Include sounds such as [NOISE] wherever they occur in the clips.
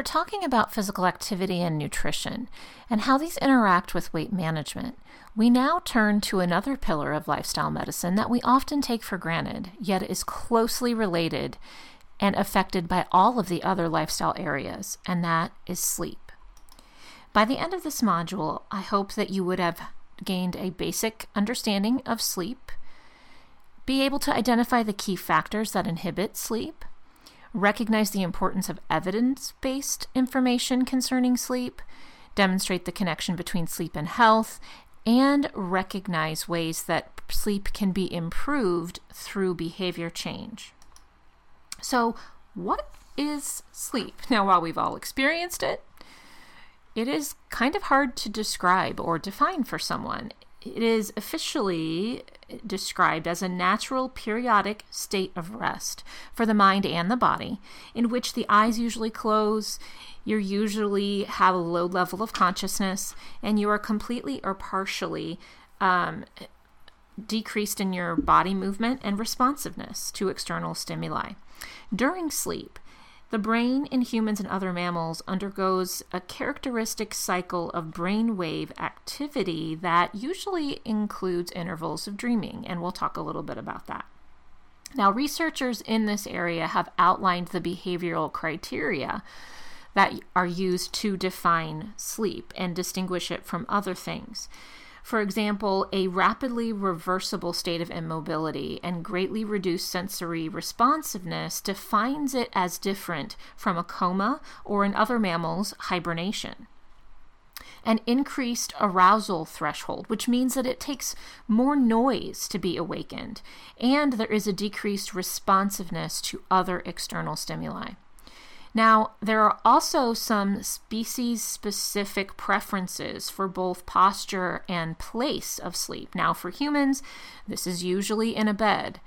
We're talking about physical activity and nutrition and how these interact with weight management. We now turn to another pillar of lifestyle medicine that we often take for granted, yet is closely related and affected by all of the other lifestyle areas, and that is sleep. By the end of this module, I hope that you would have gained a basic understanding of sleep, be able to identify the key factors that inhibit sleep, recognize the importance of evidence based information concerning sleep, demonstrate the connection between sleep and health, and recognize ways that sleep can be improved through behavior change. So, what is sleep? [LAUGHS] Now, while we've all experienced it, it is kind of hard to describe or define for someone. It is officially described as a natural periodic state of rest for the mind and the body, in which the eyes usually close, you usually have a low level of consciousness, and you are completely or partially um, decreased in your body movement and responsiveness to external stimuli. During sleep, the brain in humans and other mammals undergoes a characteristic cycle of brain wave activity that usually includes intervals of dreaming, and we'll talk a little bit about that. Now, researchers in this area have outlined the behavioral criteria that are used to define sleep and distinguish it from other things. For example, a rapidly reversible state of immobility and greatly reduced sensory responsiveness defines it as different from a coma or in other mammals, hibernation. An increased arousal threshold, which means that it takes more noise to be awakened, and there is a decreased responsiveness to other external stimuli. Now, there are also some species specific preferences for both posture and place of sleep. Now, for humans, this is usually in a bed.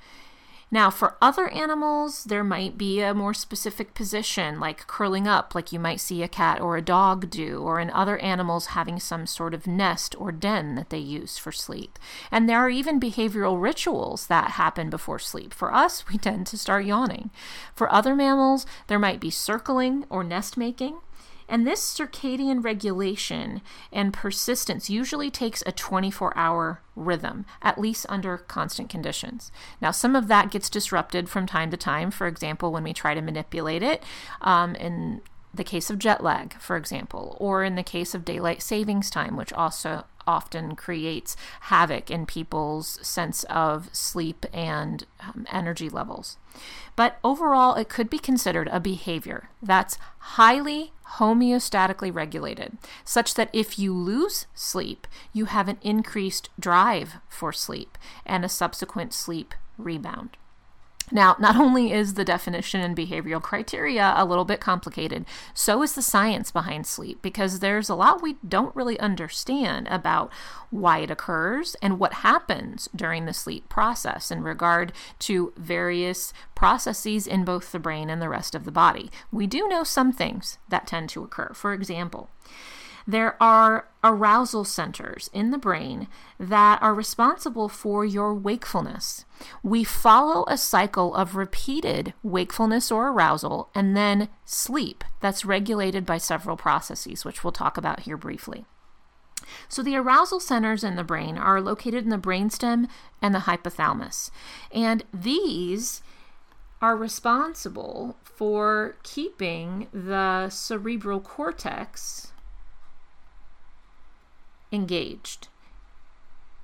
Now, for other animals, there might be a more specific position, like curling up, like you might see a cat or a dog do, or in other animals having some sort of nest or den that they use for sleep. And there are even behavioral rituals that happen before sleep. For us, [LAUGHS] we tend to start yawning. For other mammals, there might be circling or nest making. And this circadian regulation and persistence usually takes a 24 hour rhythm, at least under constant conditions. Now, some of that gets disrupted from time to time. For example, when we try to manipulate it, um, in the case of jet lag, for example, or in the case of daylight savings time, which also often creates havoc in people's sense of sleep and um, energy levels. But overall, it could be considered a behavior that's highly homeostatically regulated, such that if you lose sleep, you have an increased drive for sleep and a subsequent sleep rebound. Now, not only is the definition and behavioral criteria a little bit complicated, so is the science behind sleep because there's a lot we don't really understand about why it occurs and what happens during the sleep process in regard to various processes in both the brain and the rest of the body. We do know some things that tend to occur. For example, there are arousal centers in the brain that are responsible for your wakefulness. We follow a cycle of repeated wakefulness or arousal and then sleep that's regulated by several processes, which we'll talk about here briefly. So, the arousal centers in the brain are located in the brainstem and the hypothalamus. And these are responsible for keeping the cerebral cortex engaged.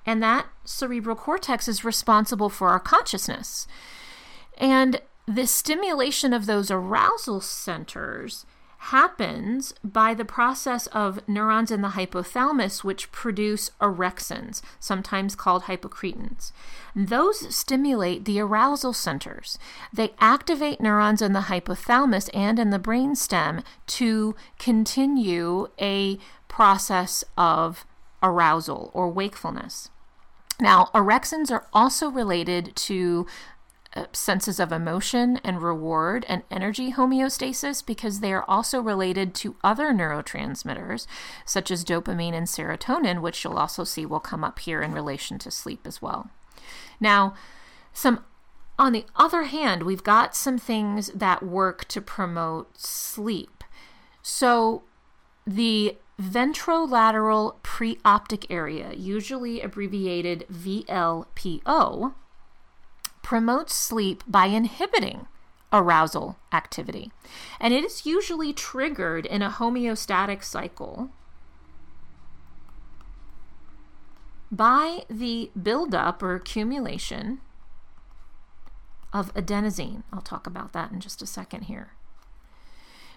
And that cerebral cortex is responsible for our consciousness. And the stimulation of those arousal centers happens by the process of neurons in the hypothalamus, which produce orexins, sometimes called hypocretins. Those stimulate the arousal centers. They activate neurons in the hypothalamus and in the brainstem to continue a process of arousal or wakefulness. Now, orexins are also related to uh, senses of emotion and reward and energy homeostasis because they are also related to other neurotransmitters such as dopamine and serotonin, which you'll also see will come up here in relation to sleep as well. Now, some on the other hand, we've got some things that work to promote sleep So the ventrolateral preoptic area, usually abbreviated VLPO, promotes sleep by inhibiting arousal activity. And it is usually triggered in a homeostatic cycle by the buildup or accumulation of adenosine. I'll talk about that in just a second here.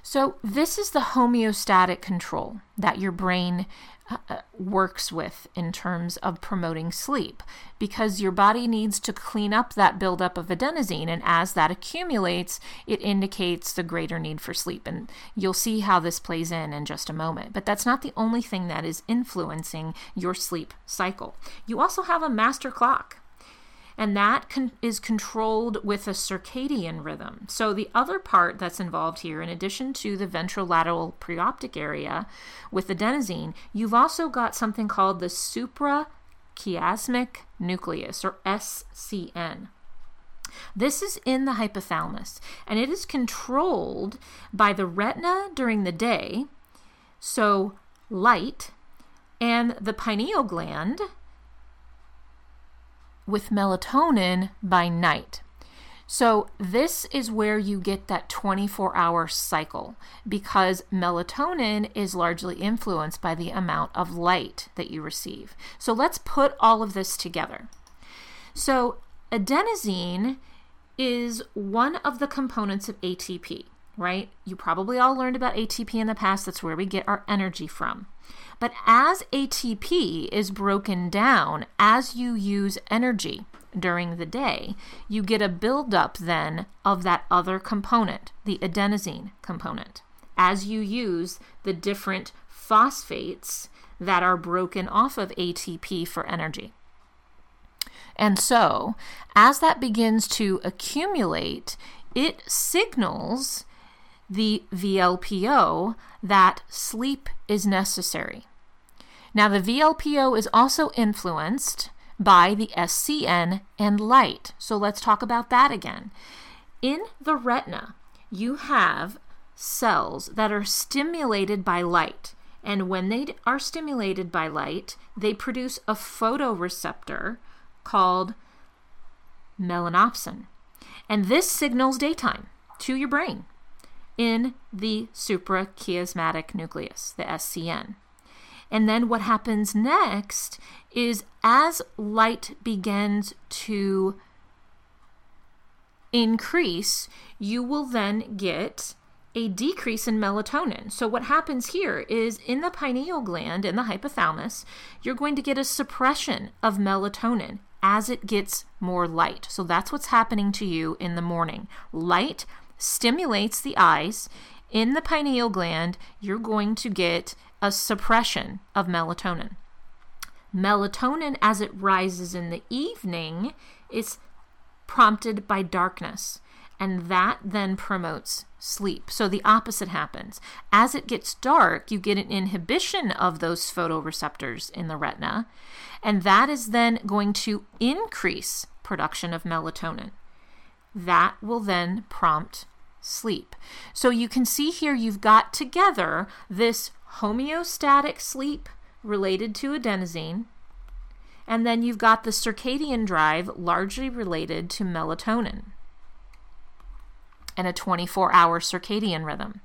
So, this is the homeostatic control that your brain uh, uh, works with in terms of promoting sleep because your body needs to clean up that buildup of adenosine. And as that accumulates, it indicates the greater need for sleep. And you'll see how this plays in in just a moment. But that's not the only thing that is influencing your sleep cycle. You also have a master clock and that con- is controlled with a circadian rhythm. So, the other part that's involved here, in addition to the ventrolateral preoptic area with adenosine, you've also got something called the suprachiasmatic nucleus, or SCN. This is in the hypothalamus, and it is controlled by the retina during the day, so light, and the pineal gland with melatonin by night. So, this is where you get that 24 hour cycle because melatonin is largely influenced by the amount of light that you receive. So, let's put all of this together. So, adenosine is one of the components of ATP, right? You probably all learned about ATP in the past. That's where we get our energy from. But as ATP is broken down as you use energy during the day, you get a buildup then of that other component, the adenosine component, as you use the different phosphates that are broken off of ATP for energy. And so, as that begins to accumulate, it signals the VLPO that sleep is necessary. Now, the VLPO is also influenced by the SCN and light. So let's talk about that again. In the retina, you have cells that are stimulated by light. And when they are stimulated by light, they produce a photoreceptor called melanopsin. And this signals daytime to your brain in the suprachiasmatic nucleus, the SCN. And then what happens next is as light begins to increase, you will then get a decrease in melatonin. So, what happens here is in the pineal gland, in the hypothalamus, you're going to get a suppression of melatonin as it gets more light. So, that's what's happening to you in the morning. Light stimulates the eyes. In the pineal gland, you're going to get a suppression of melatonin. Melatonin, as it rises in the evening, is prompted by darkness, and that then promotes sleep. So the opposite happens. As it gets dark, you get an inhibition of those photoreceptors in the retina, and that is then going to increase production of melatonin. That will then prompt sleep. So you can see here you've got together this homeostatic sleep related to adenosine, and then you've got the circadian drive largely related to melatonin and a 24 hour circadian rhythm.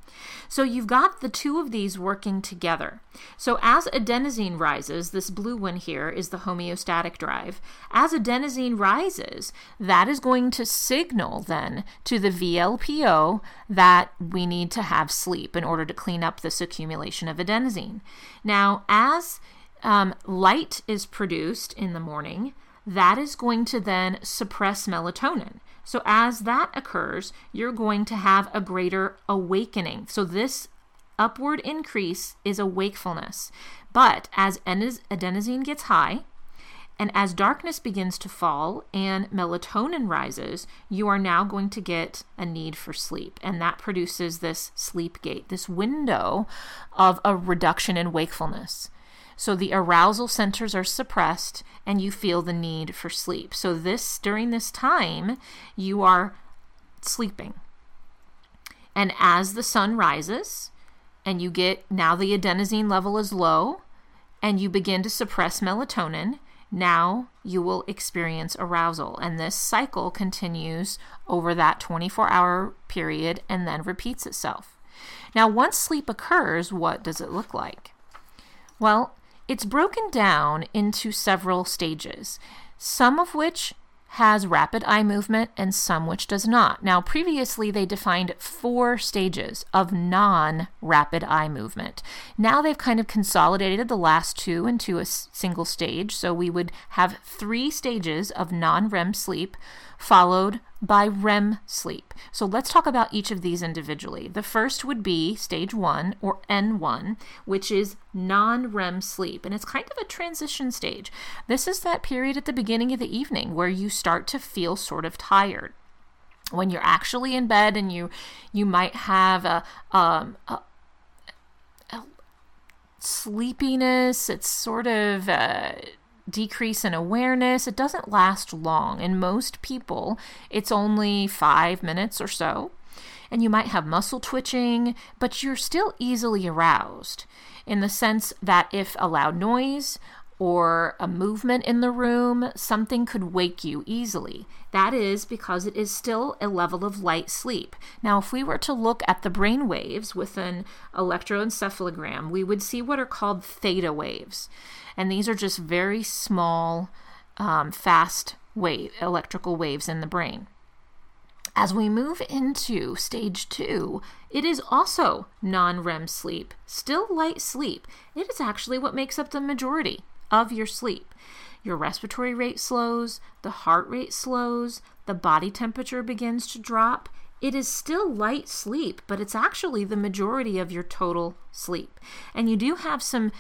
So you've got the two of these working together. So as adenosine rises, this blue one here is the homeostatic drive. As adenosine rises, that is going to signal then to the VLPO that we need to have sleep in order to clean up this accumulation of adenosine. Now, as um, light is produced in the morning, that is going to then suppress melatonin. So, as that occurs, you're going to have a greater awakening. So, this upward increase is a wakefulness. But as adenosine gets high, and as darkness begins to fall and melatonin rises, you are now going to get a need for sleep. And that produces this sleep gate, this window of a reduction in wakefulness. So the arousal centers are suppressed and you feel the need for sleep. So this during this time you are sleeping. And as the sun rises and you get now the adenosine level is low and you begin to suppress melatonin, now you will experience arousal. And this cycle continues over that 24 hour period and then repeats itself. Now, once sleep occurs, what does it look like? Well, it's broken down into several stages, some of which has rapid eye movement and some which does not. Now, previously they defined four stages of non rapid eye movement. Now they've kind of consolidated the last two into a single stage. So we would have three stages of non REM sleep followed by REM sleep. So let's talk about each of these individually. The first would be stage one or N1, which is non REM sleep, and it's kind of a transition stage. This is that period at the beginning of the evening where you start to feel sort of tired. When you're actually in bed and you you might have a, um, a sleepiness. It's sort of uh, decrease in awareness. It doesn't last long. In most people, it's only five minutes or so. And you might have muscle twitching, but you're still easily aroused in the sense that if a loud noise or a movement in the room, something could wake you easily. That is because it is still a level of light sleep. Now, if we were to look at the brain waves with an electroencephalogram, we would see what are called theta waves. And these are just very small, um, fast wave, electrical waves in the brain. As we move into stage two, it is also non REM sleep, still light sleep. It is actually what makes up the majority of your sleep. Your respiratory rate slows, the heart rate slows, the body temperature begins to drop. It is still light sleep, but it's actually the majority of your total sleep. And you do have some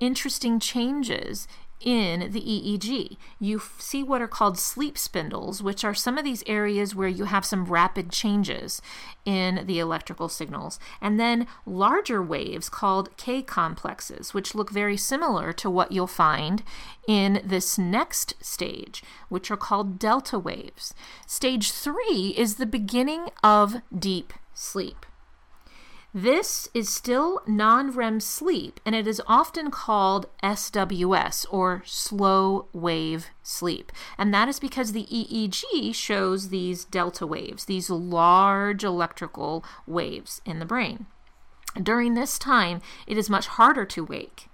interesting changes in the EEG. You f- see what are called sleep spindles, which are some of these areas where you have some rapid changes in the electrical signals, and then larger waves called K complexes, which look very similar to what you'll find in this next stage, which are called delta waves. Stage three is the beginning of deep sleep. This is still non REM sleep, and it is often called SWS or slow wave sleep. And that is because the EEG shows these delta waves, these large electrical waves in the brain. During this time, it is much harder to wake.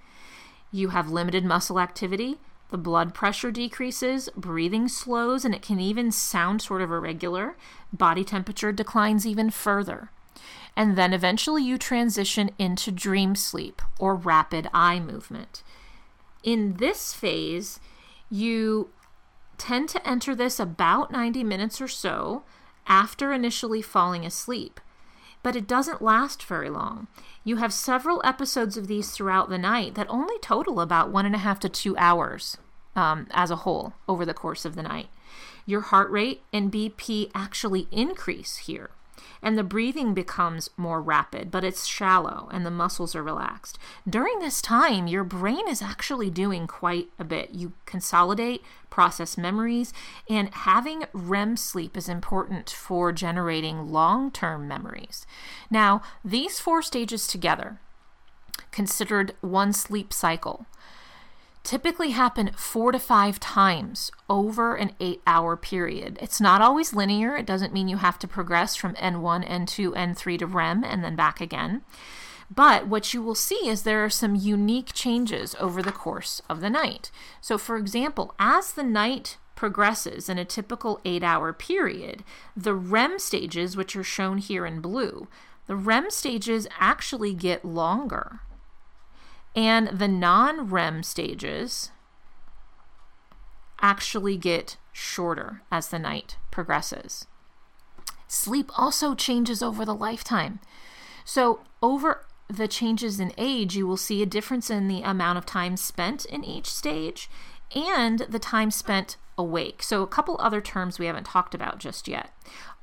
You have limited muscle activity, the blood pressure decreases, breathing slows, and it can even sound sort of irregular. Body temperature declines even further and then eventually you transition into dream sleep or rapid eye movement. In this phase, you tend to enter this about 90 minutes or so after initially falling asleep, but it doesn't last very long. You have several episodes of these throughout the night that only total about one and a half to two hours um, as a whole over the course of the night. Your heart rate and BP actually increase here and the breathing becomes more rapid, but it's shallow and the muscles are relaxed. During this time, your brain is actually doing quite a bit. You consolidate, process memories, and having REM sleep is important for generating long term memories. Now, these four stages together, considered one sleep cycle, typically happen four to five times over an eight hour period. It's not always linear. It doesn't mean you have to progress from N1, N2, N3 to REM and then back again. But what you will see is there are some unique changes over the course of the night. So, for example, as the night progresses in a typical eight hour period, the REM stages, which are shown here in blue, the REM stages actually get longer and the non REM stages actually get shorter as the night progresses. Sleep also changes over the lifetime. So, over the changes in age, you will see a difference in the amount of time spent in each stage and the time spent awake. So, a couple other terms we haven't talked about just yet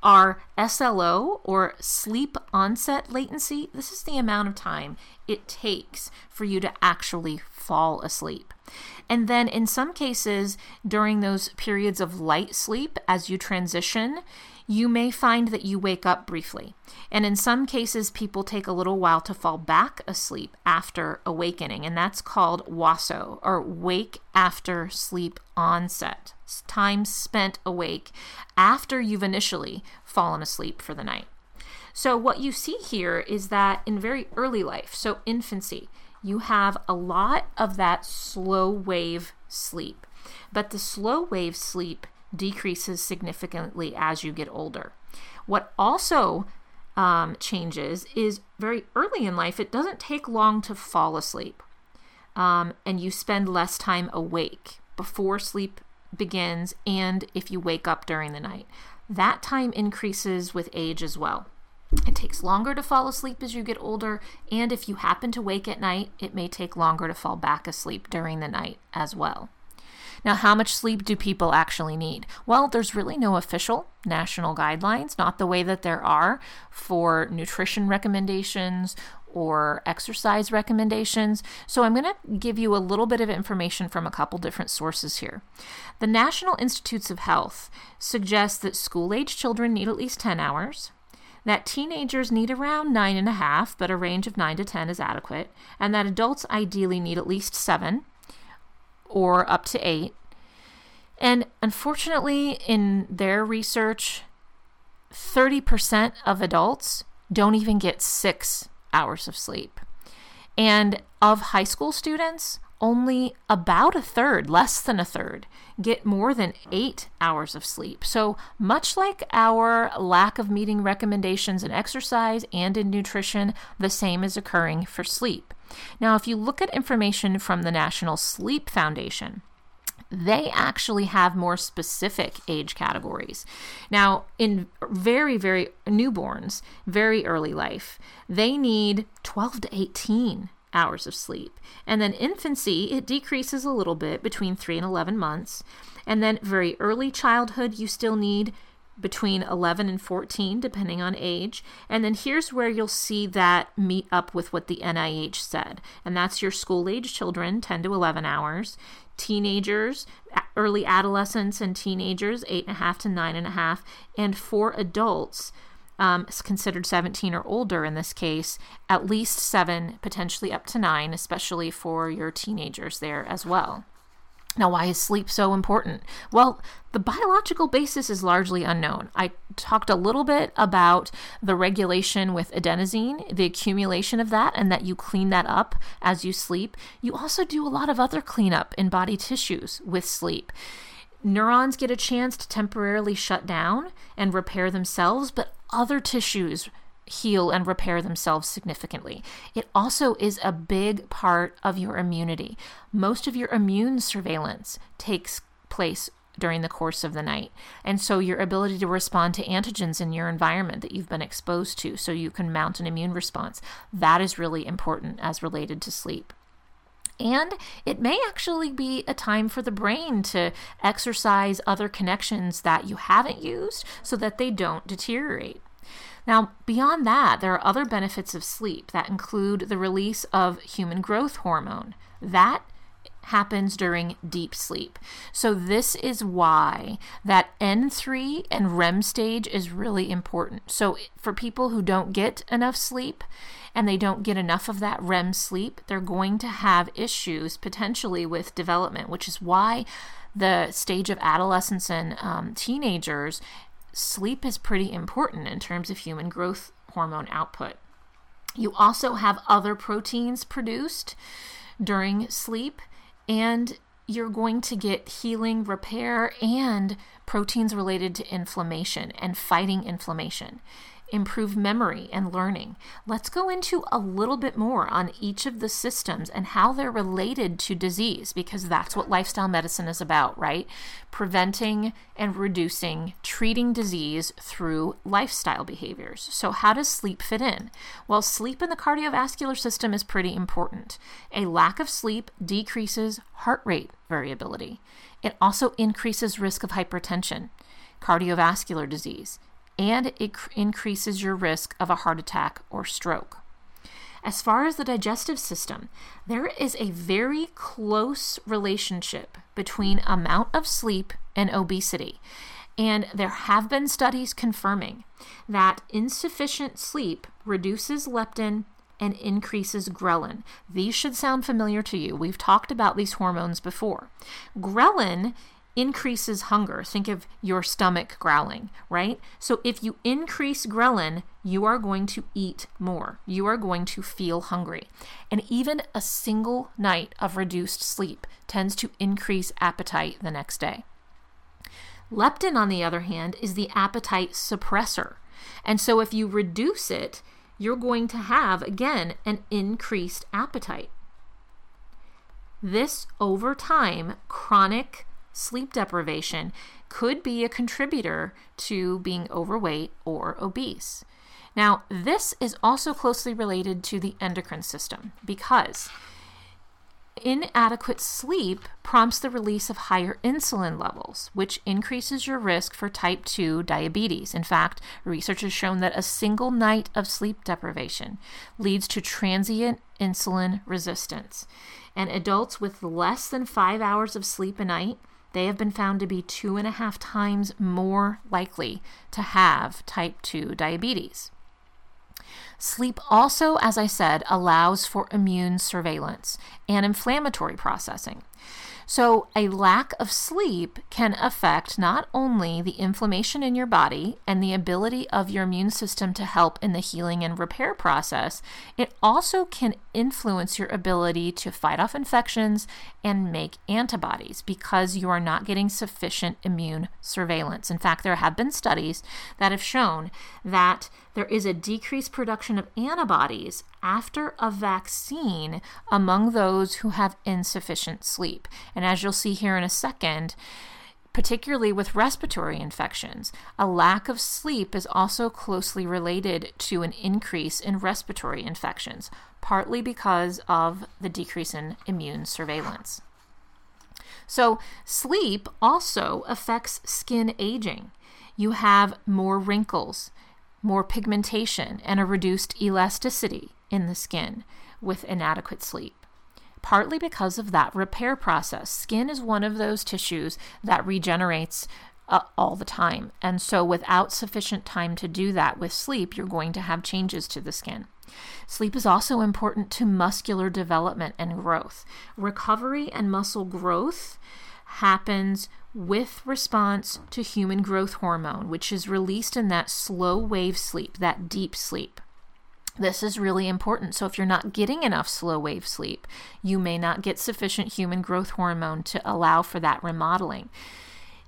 are SLO or sleep onset latency. This is the amount of time it takes for you to actually fall asleep. And then, in some cases, during those periods of light sleep, as you transition, you may find that you wake up briefly. And in some cases, people take a little while to fall back asleep after awakening, and that's called WASO, or wake after sleep onset. time spent awake after you've initially fallen asleep for the night. So, what you see here is that in very early life, so infancy, you have a lot of that slow wave sleep. But the slow wave sleep decreases significantly as you get older. What also um, changes is very early in life, it doesn't take long to fall asleep. Um, and you spend less time awake before sleep begins and if you wake up during the night. That time increases with age as well. It takes longer to fall asleep as you get older, and if you happen to wake at night, it may take longer to fall back asleep during the night as well. Now, how much sleep do people actually need? Well, there's really no official national guidelines, not the way that there are for nutrition recommendations or exercise recommendations. So, I'm going to give you a little bit of information from a couple different sources here. The National Institutes of Health suggests that school age children need at least 10 hours, that teenagers need around nine and a half, but a range of nine to 10 is adequate, and that adults ideally need at least seven or up to eight. And unfortunately, in their research, 30% of adults don't even get six hours of sleep. And of high school students, only about a third, less than a third, get more than eight hours of sleep. So, much like our lack of meeting recommendations in exercise and in nutrition, the same is occurring for sleep. Now, if you look at information from the National Sleep Foundation, they actually have more specific age categories. Now, in very, very newborns, very early life, they need 12 to 18 hours of sleep. And then infancy, it decreases a little bit between 3 and 11 months. And then very early childhood, you still need between 11 and 14, depending on age. And then here's where you'll see that meet up with what the NIH said. And that's your school age children, 10 to 11 hours. Teenagers, early adolescents and teenagers, 8.5 to 9.5. And for adults, um, considered 17 or older in this case, at least seven, potentially up to nine, especially for your teenagers there as well. Now, why is sleep so important? Well, the biological basis is largely unknown. I talked a little bit about the regulation with adenosine, the accumulation of that, and that you clean that up as you sleep. You also do a lot of other cleanup in body tissues with sleep. Neurons get a chance to temporarily shut down and repair themselves, but other tissues heal and repair themselves significantly. It also is a big part of your immunity. Most of your immune surveillance takes place during the course of the night. And so your ability to respond to antigens in your environment that you've been exposed to so you can mount an immune response, that is really important as related to sleep. And it may actually be a time for the brain to exercise other connections that you haven't used so that they don't deteriorate. Now, beyond that, there are other benefits of sleep that include the release of human growth hormone. That happens during deep sleep. So this is why that N3 and REM stage is really important. So for people who don't get enough sleep and they don't get enough of that REM sleep, they're going to have issues potentially with development, which is why the stage of adolescence and um, teenagers sleep is pretty important in terms of human growth hormone output. You also have other proteins produced during sleep and you're going to get healing, repair, and proteins related to inflammation and fighting inflammation improve memory and learning. Let's go into a little bit more on each of the systems and how they're related to disease because that's what lifestyle medicine is about, right? Preventing and reducing, treating disease through lifestyle behaviors. So, how does sleep fit in? Well, sleep in the cardiovascular system is pretty important. A lack of sleep decreases heart rate variability. It also increases risk of hypertension, cardiovascular disease, and it cr- increases your risk of a heart attack or stroke. As far as the digestive system, there is a very close relationship between amount of sleep and obesity. And there have been studies confirming that insufficient sleep reduces leptin and increases ghrelin. These should sound familiar to you. We've talked about these hormones before. Ghrelin increases hunger. Think of your stomach growling, right? So if you increase ghrelin, you are going to eat more. You are going to feel hungry. And even a single night of reduced sleep tends to increase appetite the next day. Leptin, on the other hand, is the appetite suppressor. And so if you reduce it, you're going to have, again, an increased appetite. This, over time, chronic sleep deprivation could be a contributor to being overweight or obese. Now, this is also closely related to the endocrine system because inadequate sleep prompts the release of higher insulin levels, which increases your risk for type 2 diabetes. In fact, research has shown that a single night of sleep deprivation leads to transient insulin resistance. And adults with less than five hours of sleep a night they have been found to be two and a half times more likely to have type 2 diabetes. Sleep also, as I said, allows for immune surveillance and inflammatory processing. So, a lack of sleep can affect not only the inflammation in your body and the ability of your immune system to help in the healing and repair process, it also can influence your ability to fight off infections and make antibodies because you are not getting sufficient immune surveillance. In fact, there have been studies that have shown that there is a decreased production of antibodies after a vaccine among those who have insufficient sleep. And as you'll see here in a second, particularly with respiratory infections, a lack of sleep is also closely related to an increase in respiratory infections, partly because of the decrease in immune surveillance. So, sleep also affects skin aging. You have more wrinkles, more pigmentation, and a reduced elasticity in the skin with inadequate sleep. Partly because of that repair process. Skin is one of those tissues that regenerates uh, all the time. And so, without sufficient time to do that with sleep, you're going to have changes to the skin. Sleep is also important to muscular development and growth. Recovery and muscle growth happens with response to human growth hormone, which is released in that slow wave sleep, that deep sleep. This is really important. So, if you're not getting enough slow wave sleep, you may not get sufficient human growth hormone to allow for that remodeling.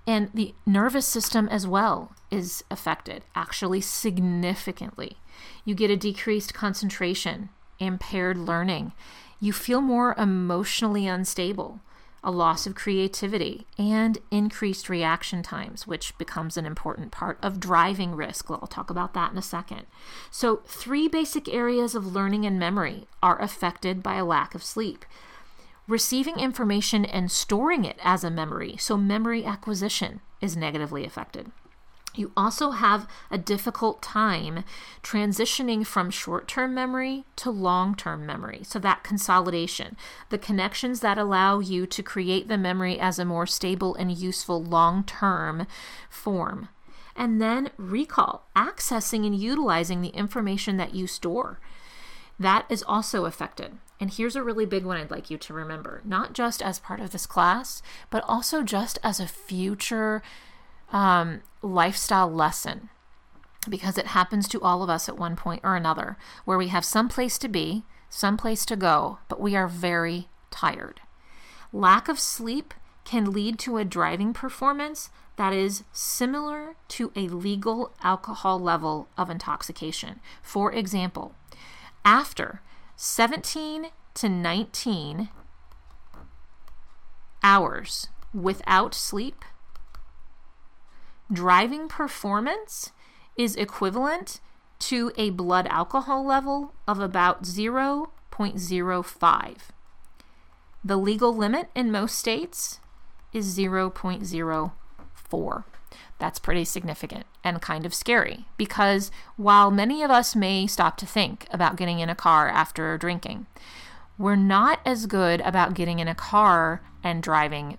And the nervous system as well is affected, actually, significantly. You get a decreased concentration, impaired learning. You feel more emotionally unstable a loss of creativity, and increased reaction times, which becomes an important part of driving risk. I'll talk about that in a second. So, three basic areas of learning and memory are affected by a lack of sleep. Receiving information and storing it as a memory, so memory acquisition, is negatively affected. You also have a difficult time transitioning from short term memory to long term memory. So, that consolidation, the connections that allow you to create the memory as a more stable and useful long term form. And then recall, accessing and utilizing the information that you store. That is also affected. And here's a really big one I'd like you to remember, not just as part of this class, but also just as a future um, lifestyle lesson because it happens to all of us at one point or another where we have some place to be, some place to go, but we are very tired. Lack of sleep can lead to a driving performance that is similar to a legal alcohol level of intoxication. For example, after 17 to 19 hours without sleep, driving performance is equivalent to a blood alcohol level of about 0.05. The legal limit in most states is 0.04. That's pretty significant and kind of scary because while many of us may stop to think about getting in a car after drinking, we're not as good about getting in a car and driving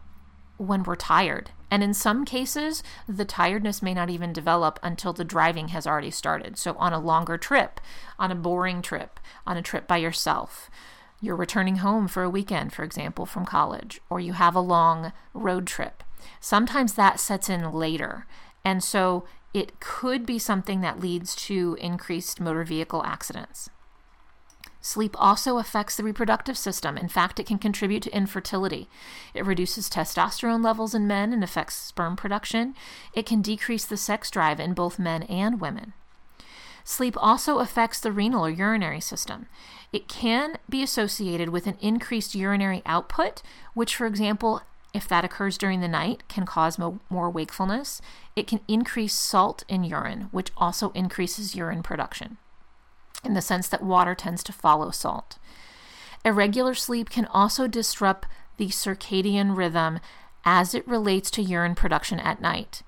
when we're tired. And in some cases, the tiredness may not even develop until the driving has already started. So, on a longer trip, on a boring trip, on a trip by yourself, you're returning home for a weekend, for example, from college, or you have a long road trip. Sometimes that sets in later. And so, it could be something that leads to increased motor vehicle accidents. Sleep also affects the reproductive system. In fact, it can contribute to infertility. It reduces testosterone levels in men and affects sperm production. It can decrease the sex drive in both men and women. Sleep also affects the renal or urinary system. It can be associated with an increased urinary output, which, for example, if that occurs during the night, can cause mo- more wakefulness. It can increase salt in urine, which also increases urine production in the sense that water tends to follow salt. Irregular sleep can also disrupt the circadian rhythm as it relates to urine production at night.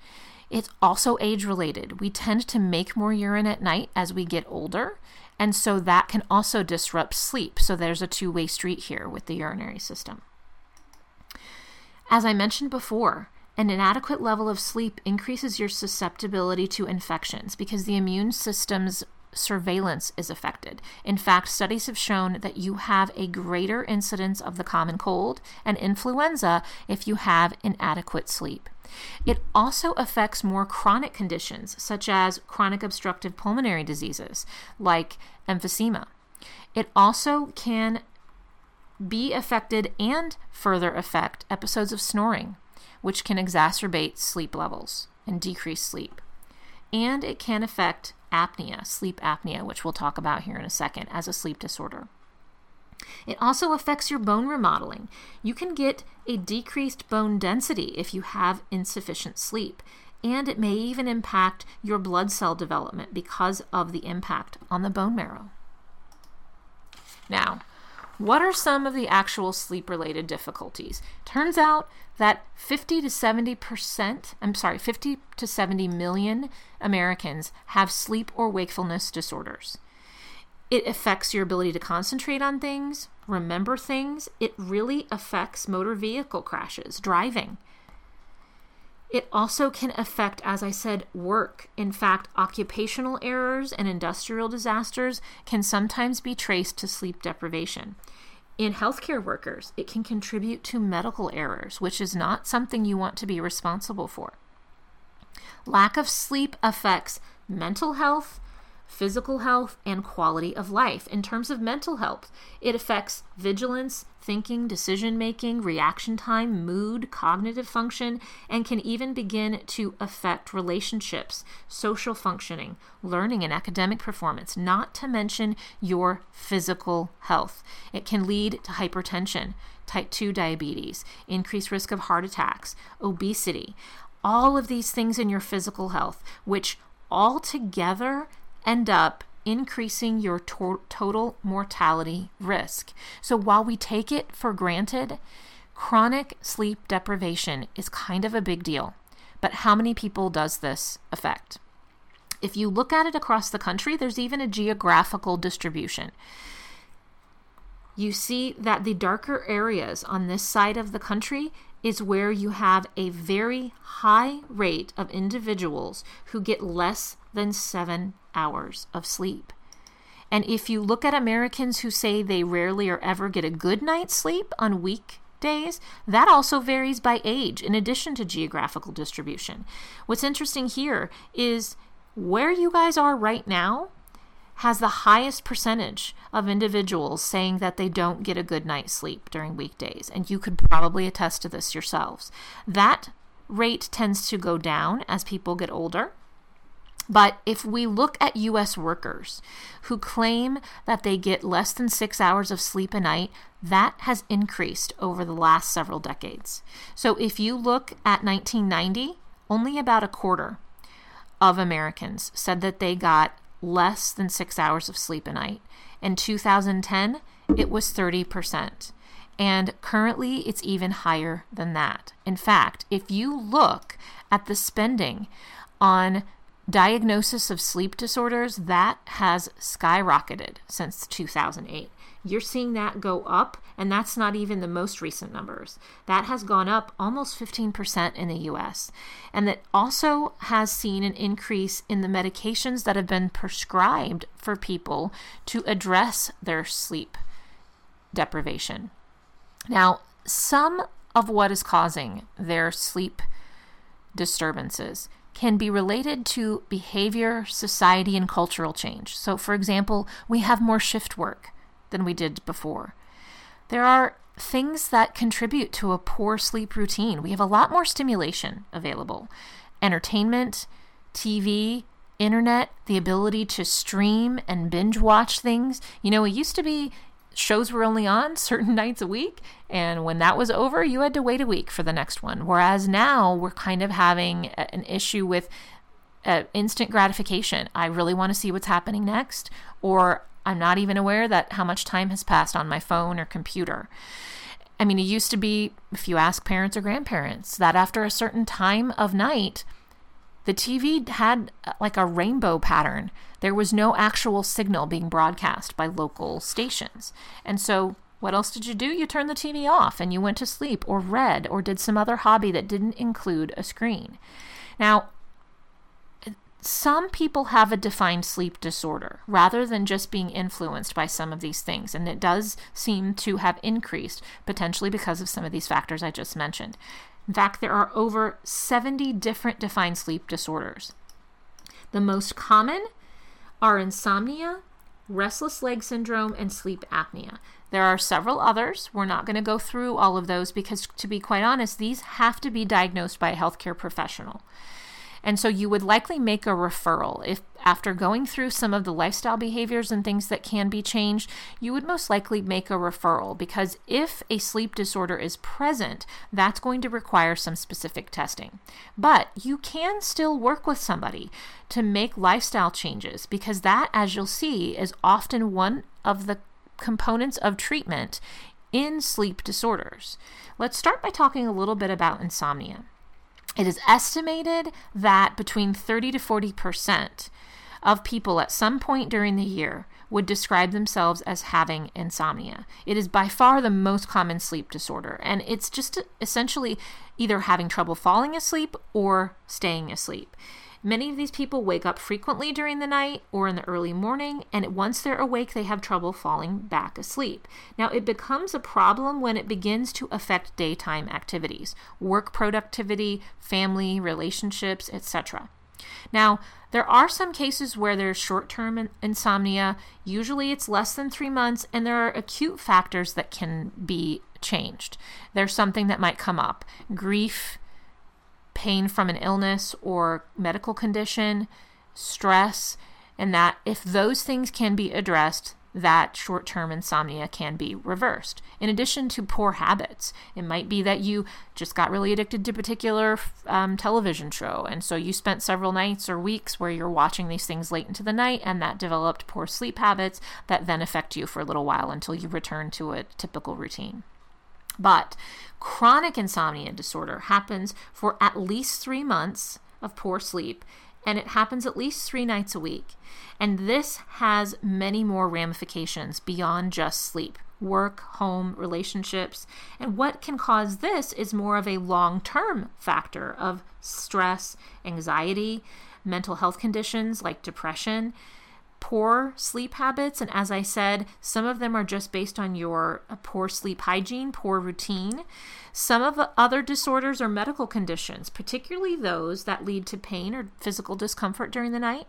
It's also age related. We tend to make more urine at night as we get older, and so that can also disrupt sleep. So there's a two way street here with the urinary system. As I mentioned before, an inadequate level of sleep increases your susceptibility to infections because the immune system's surveillance is affected. In fact, studies have shown that you have a greater incidence of the common cold and influenza if you have inadequate sleep. It also affects more chronic conditions, such as chronic obstructive pulmonary diseases like emphysema. It also can be affected and further affect episodes of snoring, which can exacerbate sleep levels and decrease sleep. And it can affect apnea, sleep apnea, which we'll talk about here in a second, as a sleep disorder. It also affects your bone remodeling. You can get a decreased bone density if you have insufficient sleep, and it may even impact your blood cell development because of the impact on the bone marrow. Now, what are some of the actual sleep related difficulties? Turns out that 50 to 70%, I'm sorry, 50 to 70 million Americans have sleep or wakefulness disorders. It affects your ability to concentrate on things, remember things. It really affects motor vehicle crashes, driving. It also can affect, as I said, work. In fact, occupational errors and industrial disasters can sometimes be traced to sleep deprivation. In healthcare workers, it can contribute to medical errors, which is not something you want to be responsible for. Lack of sleep affects mental health, physical health, and quality of life. In terms of mental health, it affects vigilance, thinking, decision making, reaction time, mood, cognitive function, and can even begin to affect relationships, social functioning, learning, and academic performance, not to mention your physical health. It can lead to hypertension, type 2 diabetes, increased risk of heart attacks, obesity, all of these things in your physical health, which all together end up increasing your to- total mortality risk. So while we take it for granted, chronic sleep deprivation is kind of a big deal. But how many people does this affect? If you look at it across the country, there's even a geographical distribution. You see that the darker areas on this side of the country is where you have a very high rate of individuals who get less than seven hours of sleep. And if you look at Americans who say they rarely or ever get a good night's sleep on weekdays, that also varies by age, in addition to geographical distribution. What's interesting here is where you guys are right now has the highest percentage of individuals saying that they don't get a good night's sleep during weekdays. And you could probably attest to this yourselves. That rate tends to go down as people get older. But if we look at US workers who claim that they get less than six hours of sleep a night, that has increased over the last several decades. So if you look at 1990, only about a quarter of Americans said that they got less than six hours of sleep a night. In 2010, it was 30%. And currently, it's even higher than that. In fact, if you look at the spending on diagnosis of sleep disorders, that has skyrocketed since 2008. you're seeing that go up, and that's not even the most recent numbers. That has gone up almost 15% in the US. And that also has seen an increase in the medications that have been prescribed for people to address their sleep deprivation. Now, some of what is causing their sleep disturbances can be related to behavior, society, and cultural change. So, for example, we have more shift work than we did before. There are things that contribute to a poor sleep routine. We have a lot more stimulation available entertainment, TV, internet, the ability to stream and binge watch things. You know, it used to be shows were only on [LAUGHS] certain nights a week. And when that was over, you had to wait a week for the next one. Whereas now we're kind of having an issue with uh, instant gratification. I really want to see what's happening next, or I'm not even aware that how much time has passed on my phone or computer. I mean, it used to be, if you ask parents or grandparents, that after a certain time of night, the TV had uh, like a rainbow pattern. There was no actual signal being broadcast by local stations. And so, what else did you do? You turned the TV off and you went to sleep or read or did some other hobby that didn't include a screen. Now, some people have a defined sleep disorder rather than just being influenced by some of these things. And it does seem to have increased, potentially because of some of these factors I just mentioned. In fact, there are over 70 different defined sleep disorders. The most common are insomnia, restless leg syndrome, and sleep apnea. There are several others. We're not going to go through all of those because, to be quite honest, these have to be diagnosed by a healthcare professional. And so you would likely make a referral. If after going through some of the lifestyle behaviors and things that can be changed, you would most likely make a referral because if a sleep disorder is present, that's going to require some specific testing. But you can still work with somebody to make lifestyle changes because that, as you'll see, is often one of the components of treatment in sleep disorders. Let's start by talking a little bit about insomnia. It is estimated that between 30 to 40% of people at some point during the year would describe themselves as having insomnia. It is by far the most common sleep disorder, and it's just essentially either having trouble falling asleep or staying asleep. Many of these people wake up frequently during the night or in the early morning, and once they're awake, they have trouble falling back asleep. Now, it becomes a problem when it begins to affect daytime activities, work productivity, family, relationships, etc. Now, there are some cases where there's short term insomnia. Usually it's less than three months, and there are acute factors that can be changed. There's something that might come up grief, pain from an illness or medical condition, stress, and that if those things can be addressed, that short term insomnia can be reversed. In addition to poor habits, it might be that you just got really addicted to a particular um, television show, and so you spent several nights or weeks where you're watching these things late into the night, and that developed poor sleep habits that then affect you for a little while until you return to a typical routine. But chronic insomnia disorder happens for at least three months of poor sleep, and it happens at least three nights a week. And this has many more ramifications beyond just sleep work, home, relationships. And what can cause this is more of a long term factor of stress, anxiety, mental health conditions like depression poor sleep habits. And as I said, some of them are just based on your uh, poor sleep hygiene, poor routine. Some of the other disorders are medical conditions, particularly those that lead to pain or physical discomfort during the night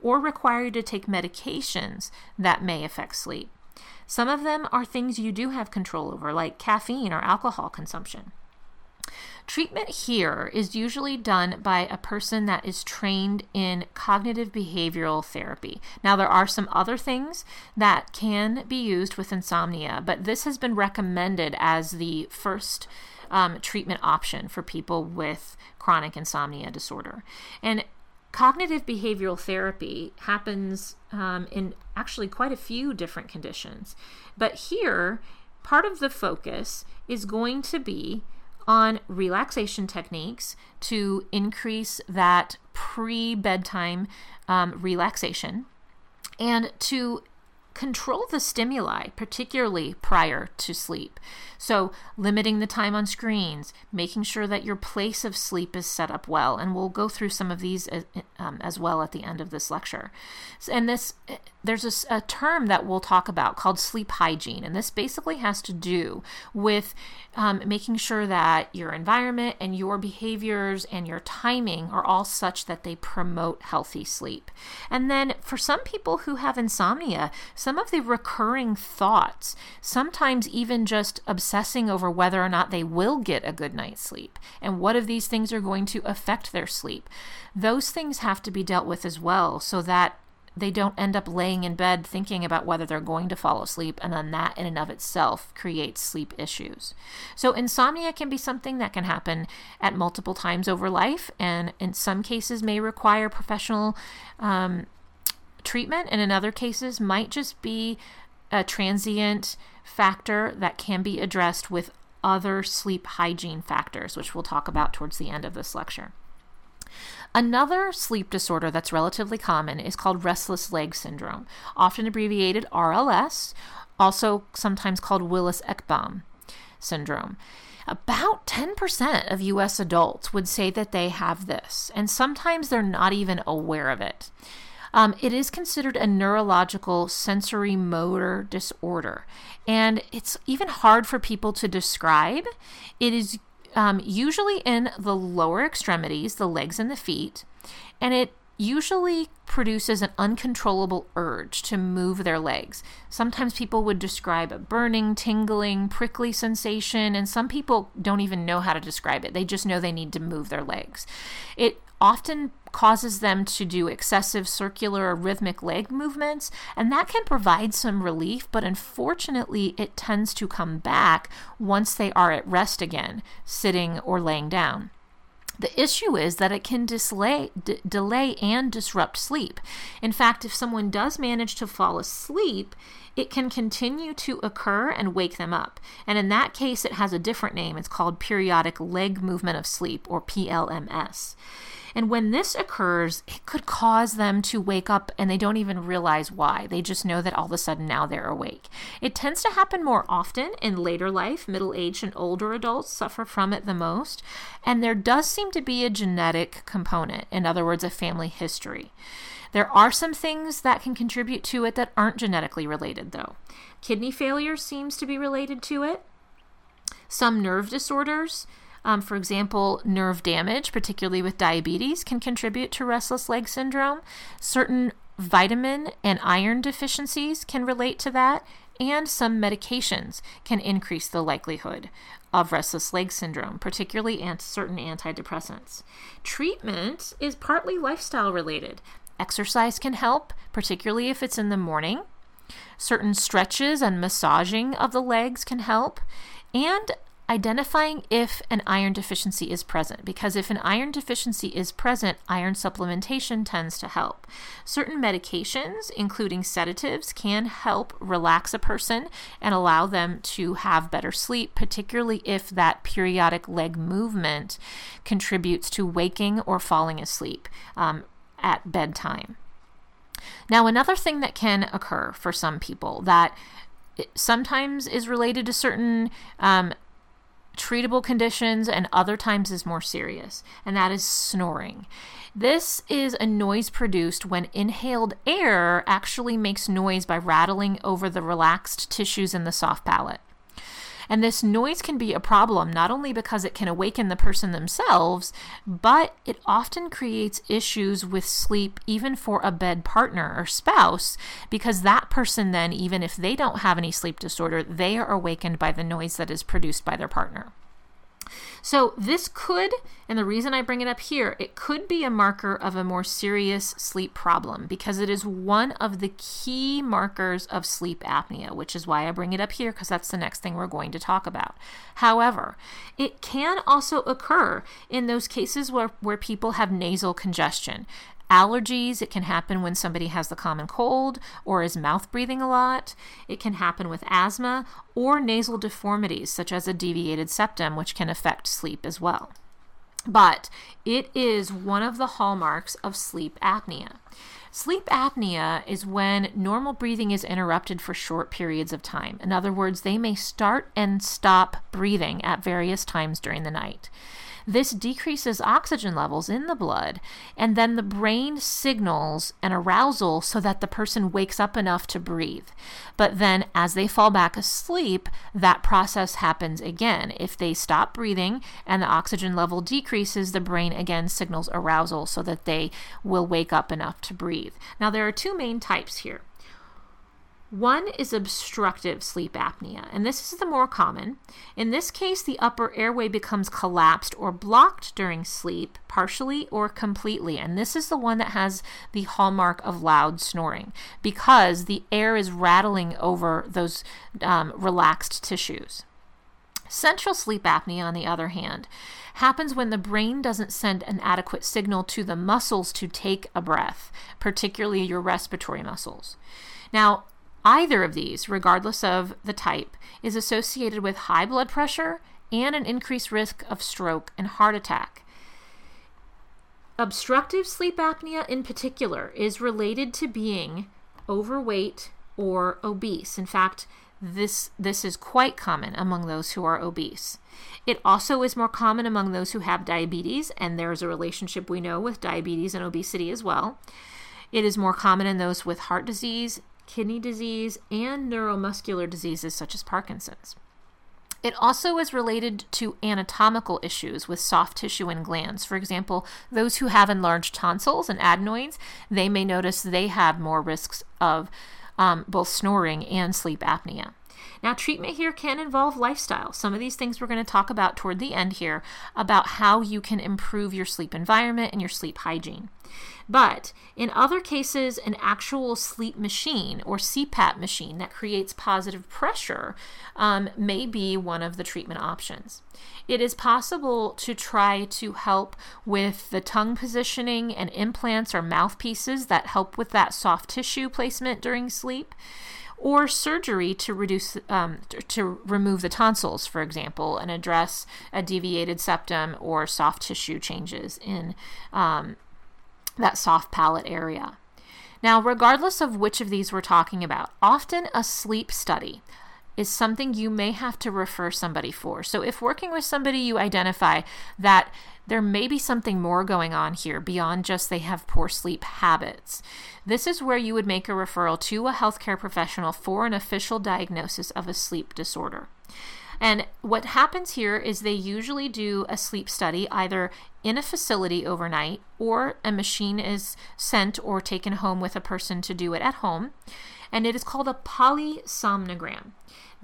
or require you to take medications that may affect sleep. Some of them are things you do have control over, like caffeine or alcohol consumption. Treatment here is usually done by a person that is trained in cognitive behavioral therapy. Now, there are some other things that can be used with insomnia, but this has been recommended as the first um, treatment option for people with chronic insomnia disorder. And cognitive behavioral therapy happens um, in actually quite a few different conditions. But here, part of the focus is going to be on relaxation techniques to increase that pre bedtime um, relaxation and to control the stimuli, particularly prior to sleep. So, limiting the time on screens, making sure that your place of sleep is set up well, and we'll go through some of these as, uh, um, as well at the end of this lecture. And this, uh, there's a, a term that we'll talk about called sleep hygiene, and this basically has to do with um, making sure that your environment and your behaviors and your timing are all such that they promote healthy sleep. And then for some people who have insomnia, some of the recurring thoughts, sometimes even just obsessing over whether or not they will get a good night's sleep and what of these things are going to affect their sleep, those things have to be dealt with as well so that they don't end up laying in bed thinking about whether they're going to fall asleep, and then that in and of itself creates sleep issues. So, insomnia can be something that can happen at multiple times over life, and in some cases may require professional um, treatment, and in other cases might just be a transient factor that can be addressed with other sleep hygiene factors, which we'll talk about towards the end of this lecture. Another sleep disorder that's relatively common is called restless leg syndrome, often abbreviated RLS, also sometimes called Willis Ekbom syndrome. About 10% of US adults would say that they have this, and sometimes they're not even aware of it. Um, it is considered a neurological sensory motor disorder, and it's even hard for people to describe. It is um, usually in the lower extremities, the legs and the feet, and it usually produces an uncontrollable urge to move their legs. Sometimes people would describe a burning, tingling, prickly sensation, and some people don't even know how to describe it. They just know they need to move their legs. It often causes them to do excessive circular or rhythmic leg movements, and that can provide some relief, but unfortunately, it tends to come back once they are at rest again, sitting or laying down. The issue is that it can delay, d- delay and disrupt sleep. In fact, if someone does manage to fall asleep, it can continue to occur and wake them up. And in that case, it has a different name. It's called periodic leg movement of sleep, or PLMS. And when this occurs, it could cause them to wake up and they don't even realize why. They just know that all of a sudden now they're awake. It tends to happen more often in later life. Middle aged and older adults suffer from it the most. And there does seem to be a genetic component, in other words, a family history. There are some things that can contribute to it that aren't genetically related, though. Kidney failure seems to be related to it. Some nerve disorders, um, for example, nerve damage, particularly with diabetes, can contribute to restless leg syndrome. Certain vitamin and iron deficiencies can relate to that, and some medications can increase the likelihood of restless leg syndrome, particularly certain antidepressants. Treatment is partly lifestyle related. Exercise can help, particularly if it's in the morning. Certain stretches and massaging of the legs can help. And identifying if an iron deficiency is present because if an iron deficiency is present, iron supplementation tends to help. Certain medications, including sedatives, can help relax a person and allow them to have better sleep, particularly if that periodic leg movement contributes to waking or falling asleep um, at bedtime. Now, another thing that can occur for some people that sometimes is related to certain um, treatable conditions and other times is more serious, and that is snoring. This is a noise produced when inhaled air actually makes noise by rattling over the relaxed tissues in the soft palate. And this noise can be a problem not only because it can awaken the person themselves, but it often creates issues with sleep even for a bed partner or spouse because that person then, even if they don't have any sleep disorder, they are awakened by the noise that is produced by their partner. So, this could, and the reason I bring it up here, it could be a marker of a more serious sleep problem because it is one of the key markers of sleep apnea, which is why I bring it up here because that's the next thing we're going to talk about. However, it can also occur in those cases where, where people have nasal congestion. Allergies, it can happen when somebody has the common cold or is mouth breathing a lot. It can happen with asthma or nasal deformities, such as a deviated septum, which can affect sleep as well. But it is one of the hallmarks of sleep apnea. Sleep apnea is when normal breathing is interrupted for short periods of time. In other words, they may start and stop breathing at various times during the night. This decreases oxygen levels in the blood, and then the brain signals an arousal so that the person wakes up enough to breathe. But then, as they fall back asleep, that process happens again. If they stop breathing and the oxygen level decreases, the brain again signals arousal so that they will wake up enough to breathe. Now, there are two main types here. One is obstructive sleep apnea, and this is the more common. In this case, the upper airway becomes collapsed or blocked during sleep, partially or completely, and this is the one that has the hallmark of loud snoring because the air is rattling over those um, relaxed tissues. Central sleep apnea, on the other hand, happens when the brain doesn't send an adequate signal to the muscles to take a breath, particularly your respiratory muscles. Now, Either of these, regardless of the type, is associated with high blood pressure and an increased risk of stroke and heart attack. Obstructive sleep apnea, in particular, is related to being overweight or obese. In fact, this, this is quite common among those who are obese. It also is more common among those who have diabetes, and there's a relationship we know with diabetes and obesity as well. It is more common in those with heart disease, kidney disease, and neuromuscular diseases such as Parkinson's. It also is related to anatomical issues with soft tissue and glands. For example, those who have enlarged tonsils and adenoids, they may notice they have more risks of um, both snoring and sleep apnea. Now, treatment here can involve lifestyle. Some of these things we're going to talk about toward the end here about how you can improve your sleep environment and your sleep hygiene. But in other cases, an actual sleep machine or CPAP machine that creates positive pressure um, may be one of the treatment options. It is possible to try to help with the tongue positioning and implants or mouthpieces that help with that soft tissue placement during sleep or surgery to reduce um, to remove the tonsils, for example, and address a deviated septum or soft tissue changes in um, that soft palate area. Now, regardless of which of these we're talking about, often a sleep study is something you may have to refer somebody for. So, if working with somebody, you identify that there may be something more going on here beyond just they have poor sleep habits. This is where you would make a referral to a healthcare professional for an official diagnosis of a sleep disorder. And what happens here is they usually do a sleep study either in a facility overnight or a machine is sent or taken home with a person to do it at home. And it is called a polysomnogram.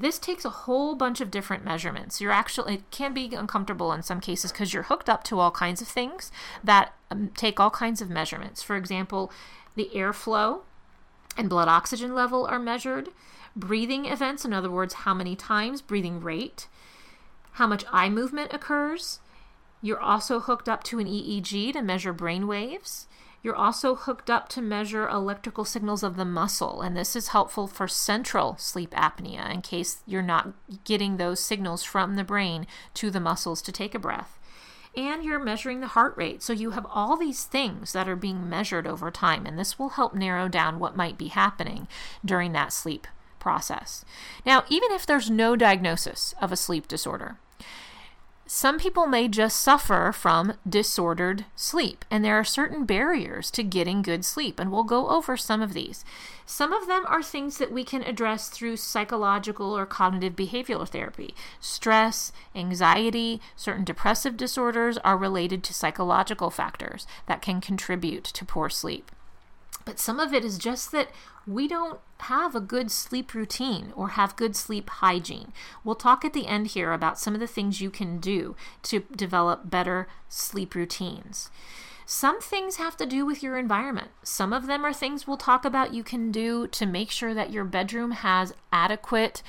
This takes a whole bunch of different measurements. You're actually, it can be uncomfortable in some cases because you're hooked up to all kinds of things that um, take all kinds of measurements. For example, the airflow and blood oxygen level are measured breathing events, in other words, how many times, breathing rate, how much eye movement occurs. You're also hooked up to an EEG to measure brain waves. You're also hooked up to measure electrical signals of the muscle, and this is helpful for central sleep apnea in case you're not getting those signals from the brain to the muscles to take a breath. And you're measuring the heart rate. So you have all these things that are being measured over time, and this will help narrow down what might be happening during that sleep process. Now, even if there's no diagnosis of a sleep disorder, some people may just suffer from disordered sleep, and there are certain barriers to getting good sleep, and we'll go over some of these. Some of them are things that we can address through psychological or cognitive behavioral therapy. Stress, anxiety, certain depressive disorders are related to psychological factors that can contribute to poor sleep. But some of it is just that we don't have a good sleep routine or have good sleep hygiene. We'll talk at the end here about some of the things you can do to develop better sleep routines. Some things have to do with your environment. Some of them are things we'll talk about you can do to make sure that your bedroom has adequate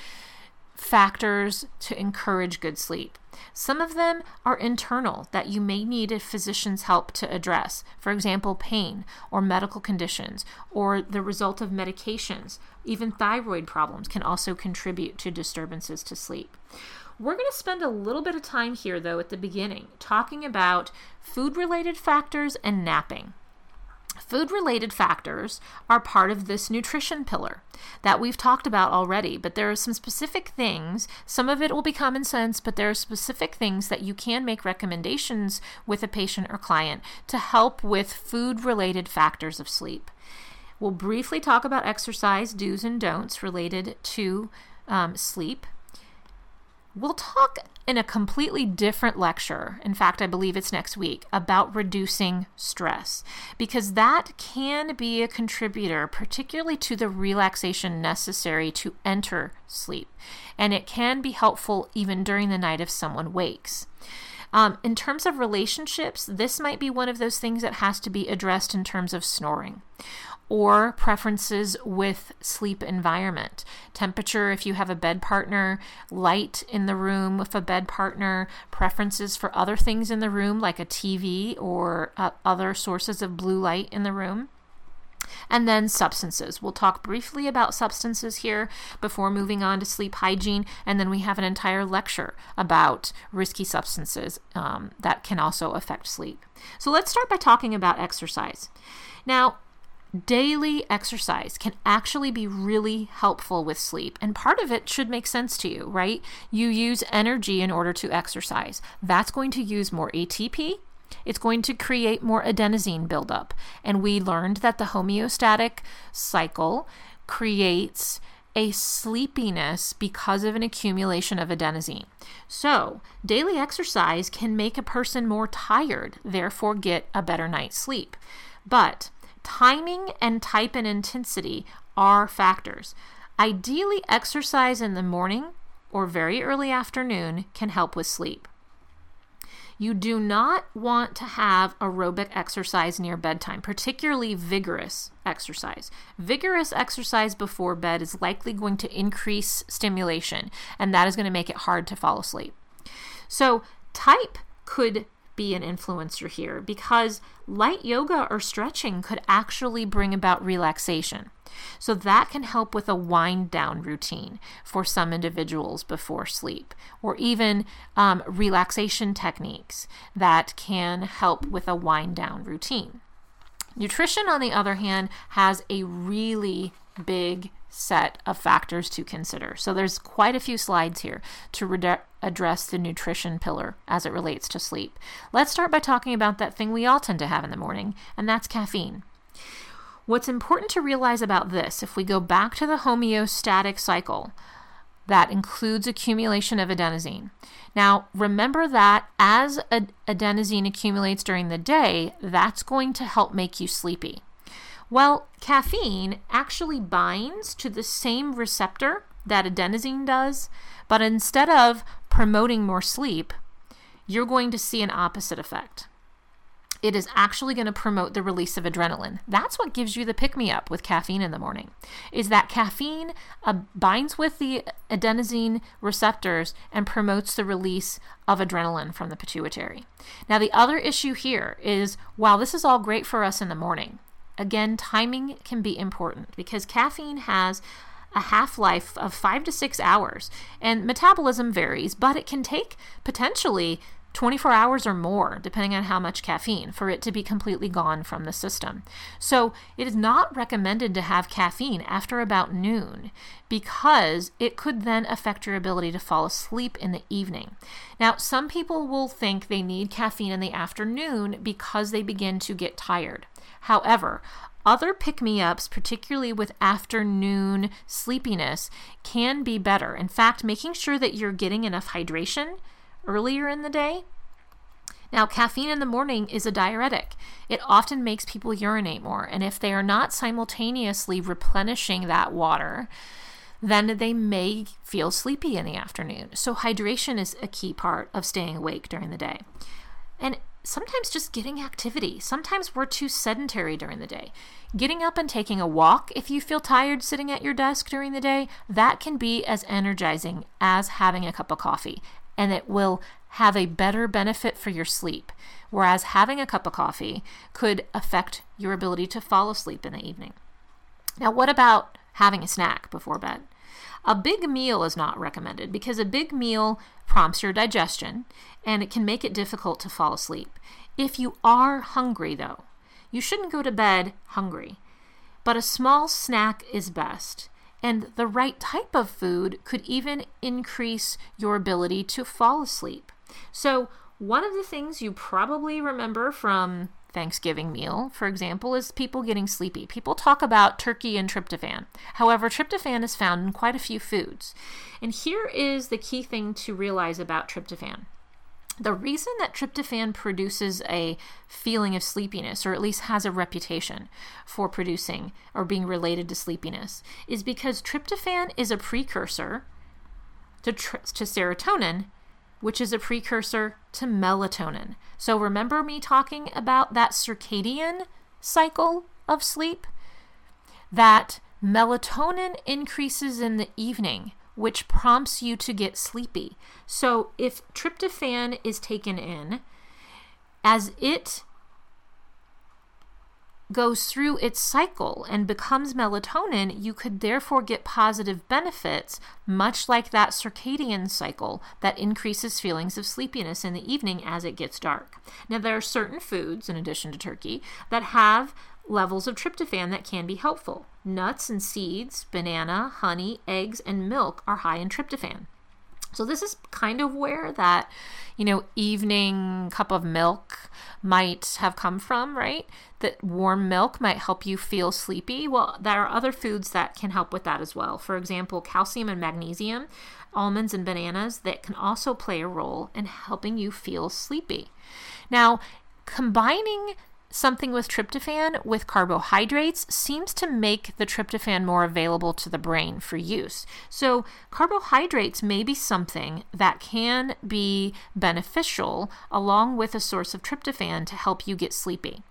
factors to encourage good sleep. Some of them are internal that you may need a physician's help to address. For example, pain or medical conditions or the result of medications. Even thyroid problems can also contribute to disturbances to sleep. We're going to spend a little bit of time here, though, at the beginning, talking about food related factors and napping. Food related factors are part of this nutrition pillar that we've talked about already, but there are some specific things. Some of it will be common sense, but there are specific things that you can make recommendations with a patient or client to help with food related factors of sleep. We'll briefly talk about exercise do's and don'ts related to um, sleep. We'll talk in a completely different lecture. In fact, I believe it's next week about reducing stress because that can be a contributor, particularly to the relaxation necessary to enter sleep. And it can be helpful even during the night if someone wakes. Um, in terms of relationships, this might be one of those things that has to be addressed in terms of snoring or preferences with sleep environment. Temperature, if you have a bed partner, light in the room with a bed partner, preferences for other things in the room like a TV or uh, other sources of blue light in the room. And then substances. We'll talk briefly about substances here before moving on to sleep hygiene. And then we have an entire lecture about risky substances um, that can also affect sleep. So let's start by talking about exercise. Now, daily exercise can actually be really helpful with sleep. And part of it should make sense to you, right? You use energy in order to exercise. That's going to use more ATP. It's going to create more adenosine buildup. And we learned that the homeostatic cycle creates a sleepiness because of an accumulation of adenosine. So, daily exercise can make a person more tired, therefore, get a better night's sleep. But Timing and type and intensity are factors. Ideally, exercise in the morning or very early afternoon can help with sleep. You do not want to have aerobic exercise near bedtime, particularly vigorous exercise. Vigorous exercise before bed is likely going to increase stimulation, and that is going to make it hard to fall asleep. So, type could be an influencer here because light yoga or stretching could actually bring about relaxation. So that can help with a wind down routine for some individuals before sleep, or even um, relaxation techniques that can help with a wind down routine. Nutrition, on the other hand, has a really big set of factors to consider. So there's quite a few slides here to re- address the nutrition pillar as it relates to sleep. Let's start by talking about that thing we all tend to have in the morning, and that's caffeine. What's important to realize about this, if we go back to the homeostatic cycle, that includes accumulation of adenosine. Now, remember that as adenosine accumulates during the day, that's going to help make you sleepy. Well, caffeine actually binds to the same receptor that adenosine does, but instead of promoting more sleep, you're going to see an opposite effect. It is actually going to promote the release of adrenaline. That's what gives you the pick me up with caffeine in the morning. Is that caffeine uh, binds with the adenosine receptors and promotes the release of adrenaline from the pituitary. Now, the other issue here is while this is all great for us in the morning, Again, timing can be important because caffeine has a half life of five to six hours, and metabolism varies, but it can take potentially 24 hours or more, depending on how much caffeine, for it to be completely gone from the system. So, it is not recommended to have caffeine after about noon because it could then affect your ability to fall asleep in the evening. Now, some people will think they need caffeine in the afternoon because they begin to get tired. However, other pick me ups, particularly with afternoon sleepiness, can be better. In fact, making sure that you're getting enough hydration earlier in the day. Now, caffeine in the morning is a diuretic. It often makes people urinate more, and if they are not simultaneously replenishing that water, then they may feel sleepy in the afternoon. So, hydration is a key part of staying awake during the day. And sometimes just getting activity. Sometimes we're too sedentary during the day. Getting up and taking a walk if you feel tired sitting at your desk during the day, that can be as energizing as having a cup of coffee, and it will have a better benefit for your sleep. Whereas having a cup of coffee could affect your ability to fall asleep in the evening. Now, what about having a snack before bed? A big meal is not recommended because a big meal prompts your digestion and it can make it difficult to fall asleep. If you are hungry, though, you shouldn't go to bed hungry. But a small snack is best. And the right type of food could even increase your ability to fall asleep. So, one of the things you probably remember from Thanksgiving meal, for example, is people getting sleepy. People talk about turkey and tryptophan. However, tryptophan is found in quite a few foods. And here is the key thing to realize about tryptophan. The reason that tryptophan produces a feeling of sleepiness, or at least has a reputation for producing or being related to sleepiness, is because tryptophan is a precursor to, tr- to serotonin, which is a precursor to melatonin. So remember me talking about that circadian cycle of sleep? That melatonin increases in the evening which prompts you to get sleepy. So if tryptophan is taken in, as it goes through its cycle and becomes melatonin, you could therefore get positive benefits, much like that circadian cycle that increases feelings of sleepiness in the evening as it gets dark. Now, there are certain foods, in addition to turkey, that have levels of tryptophan that can be helpful. Nuts and seeds, banana, honey, eggs, and milk are high in tryptophan. So this is kind of where that, you know, evening cup of milk might have come from, right? That warm milk might help you feel sleepy. Well, there are other foods that can help with that as well. For example, calcium and magnesium, almonds and bananas that can also play a role in helping you feel sleepy. Now, combining something with tryptophan with carbohydrates seems to make the tryptophan more available to the brain for use. So, carbohydrates may be something that can be beneficial along with a source of tryptophan to help you get sleepy.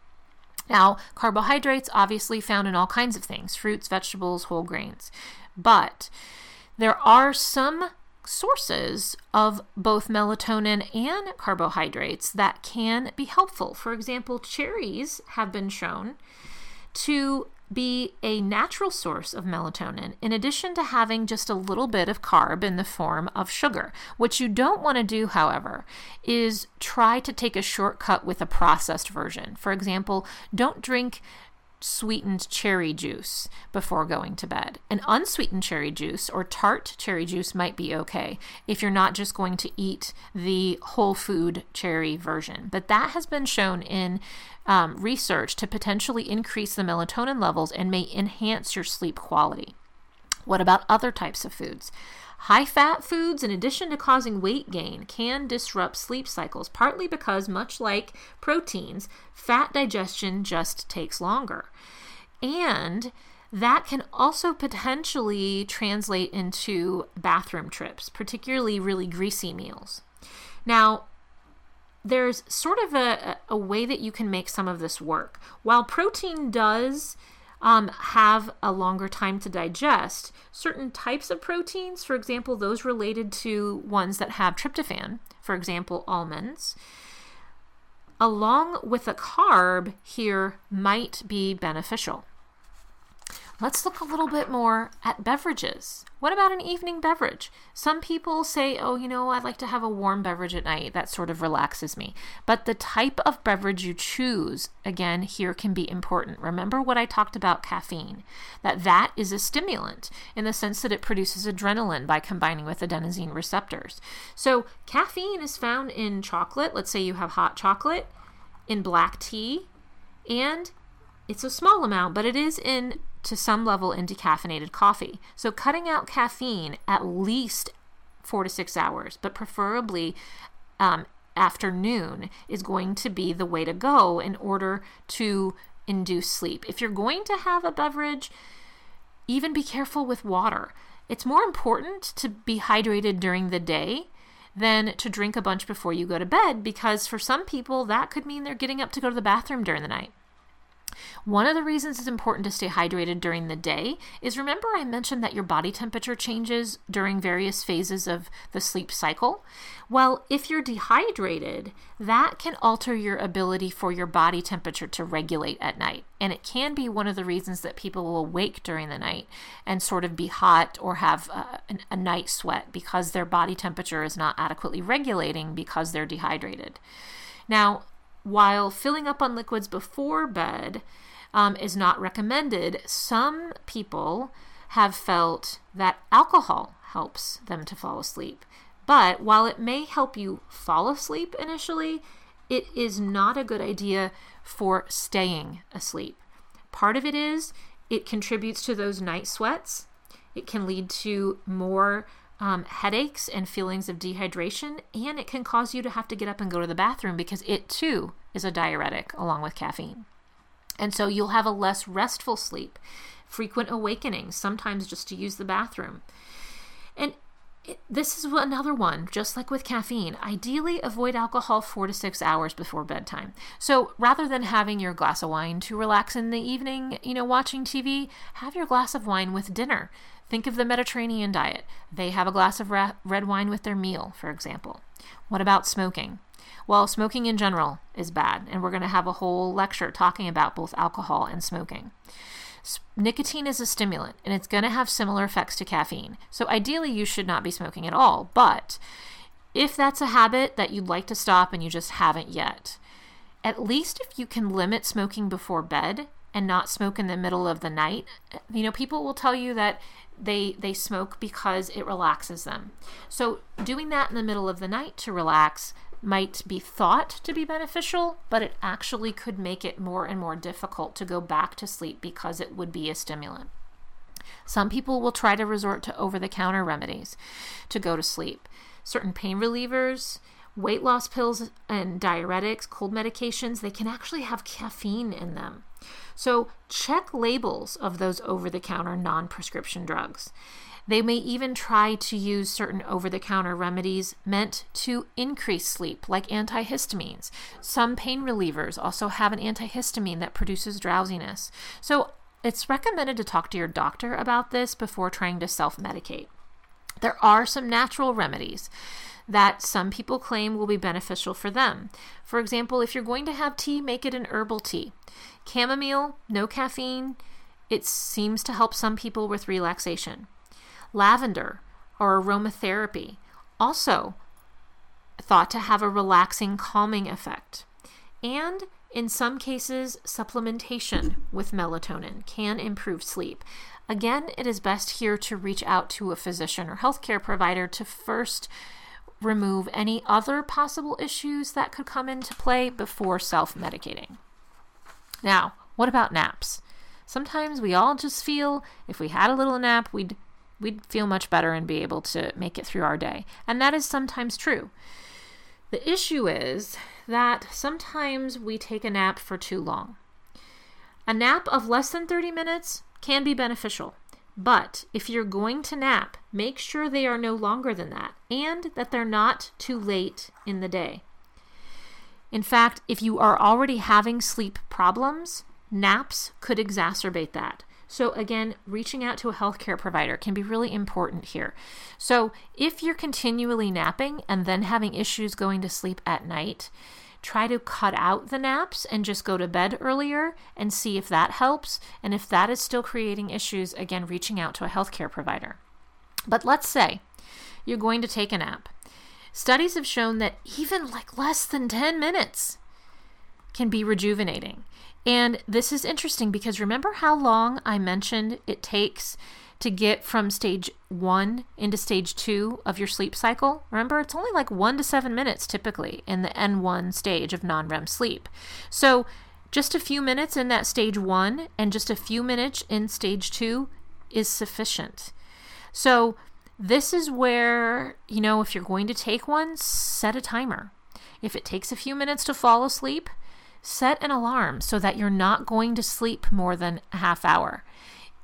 Now, carbohydrates obviously found in all kinds of things fruits, vegetables, whole grains. But there are some sources of both melatonin and carbohydrates that can be helpful. For example, cherries have been shown to be a natural source of melatonin, in addition to having just a little bit of carb in the form of sugar. What you don't want to do, however, is try to take a shortcut with a processed version. For example, don't drink sweetened cherry juice before going to bed. An unsweetened cherry juice or tart cherry juice might be okay if you're not just going to eat the whole food cherry version. But that has been shown in um, research to potentially increase the melatonin levels and may enhance your sleep quality. What about other types of foods? High fat foods, in addition to causing weight gain, can disrupt sleep cycles, partly because, much like proteins, fat digestion just takes longer. And that can also potentially translate into bathroom trips, particularly really greasy meals. Now, there's sort of a, a way that you can make some of this work. While protein does um, have a longer time to digest. Certain types of proteins, for example, those related to ones that have tryptophan, for example, almonds, along with a carb here might be beneficial. Let's look a little bit more at beverages. What about an evening beverage? Some people say, oh, you know, I'd like to have a warm beverage at night. That sort of relaxes me. But the type of beverage you choose, again, here can be important. Remember what I talked about caffeine, that that is a stimulant in the sense that it produces adrenaline by combining with adenosine receptors. So, caffeine is found in chocolate. Let's say you have hot chocolate, in black tea, and it's a small amount, but it is in to some level in decaffeinated coffee. So cutting out caffeine at least four to six hours, but preferably um, afternoon is going to be the way to go in order to induce sleep. If you're going to have a beverage, even be careful with water. It's more important to be hydrated during the day than to drink a bunch before you go to bed because for some people that could mean they're getting up to go to the bathroom during the night. One of the reasons it's important to stay hydrated during the day is remember I mentioned that your body temperature changes during various phases of the sleep cycle? Well, if you're dehydrated, that can alter your ability for your body temperature to regulate at night. And it can be one of the reasons that people will wake during the night and sort of be hot or have uh, a, a night sweat because their body temperature is not adequately regulating because they're dehydrated. Now, while filling up on liquids before bed um, is not recommended, some people have felt that alcohol helps them to fall asleep. But while it may help you fall asleep initially, it is not a good idea for staying asleep. Part of it is it contributes to those night sweats. It can lead to more um, headaches and feelings of dehydration, and it can cause you to have to get up and go to the bathroom because it too is a diuretic along with caffeine. And so you'll have a less restful sleep, frequent awakenings, sometimes just to use the bathroom. And it, this is another one, just like with caffeine. Ideally, avoid alcohol four to six hours before bedtime. So rather than having your glass of wine to relax in the evening, you know, watching TV, have your glass of wine with dinner. Think of the Mediterranean diet. They have a glass of ra- red wine with their meal, for example. What about smoking? Well, smoking in general is bad, and we're going to have a whole lecture talking about both alcohol and smoking. Nicotine is a stimulant and it's going to have similar effects to caffeine. So, ideally, you should not be smoking at all. But if that's a habit that you'd like to stop and you just haven't yet, at least if you can limit smoking before bed and not smoke in the middle of the night, eh, you know, people will tell you that they they smoke because it relaxes them. So, doing that in the middle of the night to relax might be thought to be beneficial, but it actually could make it more and more difficult to go back to sleep because it would be a stimulant. Some people will try to resort to over the counter remedies to go to sleep. Certain pain relievers, weight loss pills, and diuretics, cold medications, they can actually have caffeine in them. So check labels of those over the counter non prescription drugs. They may even try to use certain over the counter remedies meant to increase sleep, like antihistamines. Some pain relievers also have an antihistamine that produces drowsiness. So it's recommended to talk to your doctor about this before trying to self medicate. There are some natural remedies that some people claim will be beneficial for them. For example, if you're going to have tea, make it an herbal tea. Chamomile, no caffeine, it seems to help some people with relaxation. Lavender or aromatherapy, also thought to have a relaxing, calming effect. And in some cases, supplementation with melatonin can improve sleep. Again, it is best here to reach out to a physician or healthcare provider to first remove any other possible issues that could come into play before self medicating. Now, what about naps? Sometimes we all just feel if we had a little nap, we'd we'd feel much better and be able to make it through our day. And that is sometimes true. The issue is that sometimes we take a nap for too long. A nap of less than 30 minutes can be beneficial. But if you're going to nap, make sure they are no longer than that and that they're not too late in the day. In fact, if you are already having sleep problems, naps could exacerbate that. So, again, reaching out to a healthcare provider can be really important here. So, if you're continually napping and then having issues going to sleep at night, try to cut out the naps and just go to bed earlier and see if that helps. And if that is still creating issues, again, reaching out to a healthcare provider. But let's say you're going to take a nap. Studies have shown that even like less than 10 minutes can be rejuvenating. And this is interesting because remember how long I mentioned it takes to get from stage one into stage two of your sleep cycle? Remember, it's only like one to seven minutes typically in the N1 stage of non REM sleep. So, just a few minutes in that stage one and just a few minutes in stage two is sufficient. So, this is where, you know, if you're going to take one, set a timer. If it takes a few minutes to fall asleep, set an alarm so that you're not going to sleep more than a half hour.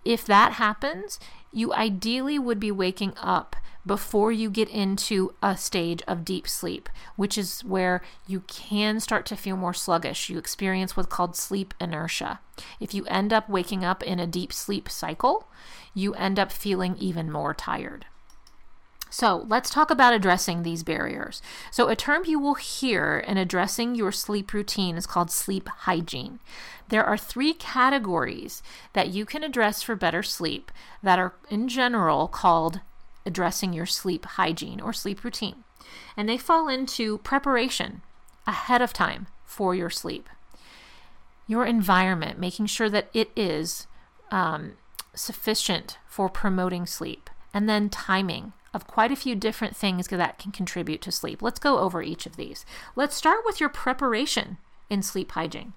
If that happens, you ideally would be waking up before you get into a stage of deep sleep, which is where you can start to feel more sluggish. You experience what's called sleep inertia. If you end up waking up in a deep sleep cycle, you end up feeling even more tired. So let's talk about addressing these barriers. So, a term you will hear in addressing your sleep routine is called sleep hygiene. There are three categories that you can address for better sleep that are, in general, called addressing your sleep hygiene or sleep routine. And they fall into preparation, ahead of time for your sleep. Your environment, making sure that it is um, sufficient for promoting sleep. And then timing of quite a few different things that can contribute to sleep. Let's go over each of these. Let's start with your preparation in sleep hygiene.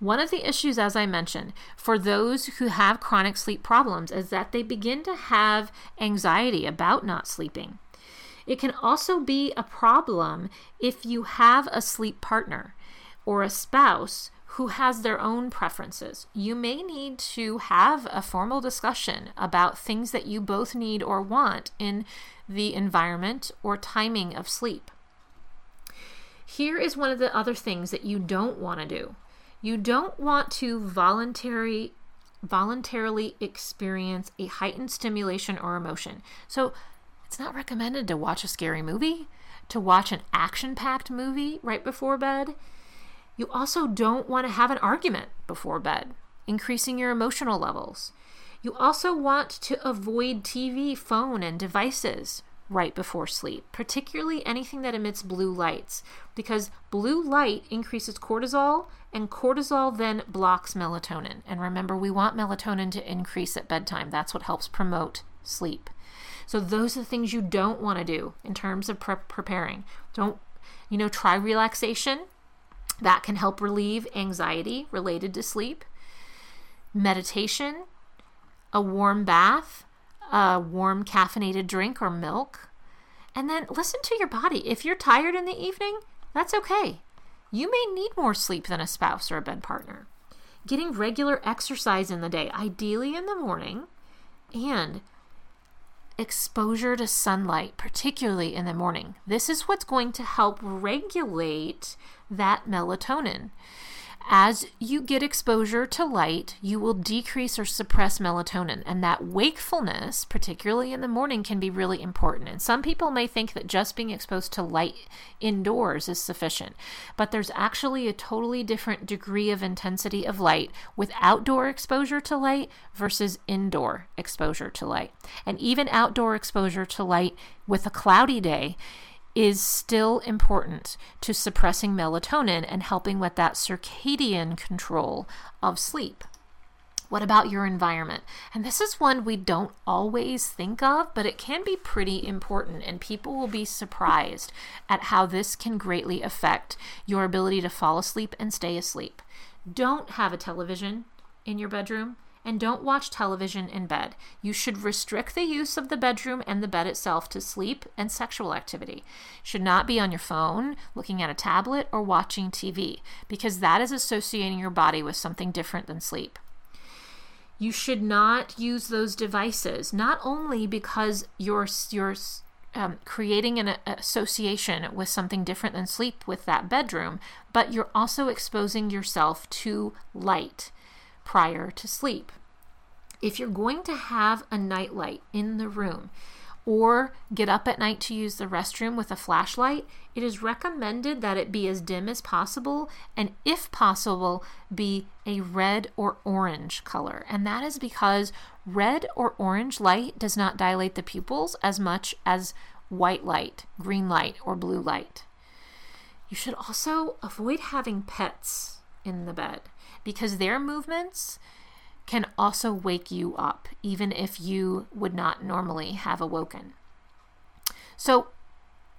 One of the issues, as I mentioned, for those who have chronic sleep problems is that they begin to have anxiety about not sleeping. It can also be a problem if you have a sleep partner or a spouse who has their own preferences. You may need to have a formal discussion about things that you both need or want in the environment or timing of sleep. Here is one of the other things that you don't want to do. You don't want to voluntary voluntarily experience a heightened stimulation or emotion. So, it's not recommended to watch a scary movie, to watch an action-packed movie right before bed. You also don't want to have an argument before bed, increasing your emotional levels. You also want to avoid TV, phone, and devices right before sleep, particularly anything that emits blue lights, because blue light increases cortisol, and cortisol then blocks melatonin. And remember, we want melatonin to increase at bedtime. That's what helps promote sleep. So, those are the things you don't want to do in terms of pre- preparing. Don't, you know, try relaxation. That can help relieve anxiety related to sleep. Meditation, a warm bath, a warm caffeinated drink or milk. And then listen to your body. If you're tired in the evening, that's okay. You may need more sleep than a spouse or a bed partner. Getting regular exercise in the day, ideally in the morning, and exposure to sunlight, particularly in the morning. This is what's going to help regulate that melatonin. As you get exposure to light, you will decrease or suppress melatonin, and that wakefulness, particularly in the morning, can be really important. And some people may think that just being exposed to light indoors is sufficient, but there's actually a totally different degree of intensity of light with outdoor exposure to light versus indoor exposure to light. And even outdoor exposure to light with a cloudy day is still important to suppressing melatonin and helping with that circadian control of sleep. What about your environment? And this is one we don't always think of, but it can be pretty important, and people will be surprised at how this can greatly affect your ability to fall asleep and stay asleep. Don't have a television in your bedroom and don't watch television in bed. You should restrict the use of the bedroom and the bed itself to sleep and sexual activity. Should not be on your phone, looking at a tablet, or watching TV, because that is associating your body with something different than sleep. You should not use those devices, not only because you're, um, creating an association with something different than sleep with that bedroom, but you're also exposing yourself to light prior to sleep. If you're going to have a nightlight in the room or get up at night to use the restroom with a flashlight, it is recommended that it be as dim as possible and, if possible, be a red or orange color. And that is because red or orange light does not dilate the pupils as much as white light, green light, or blue light. You should also avoid having pets in the bed because their movements can also wake you up, even if you would not normally have awoken. So,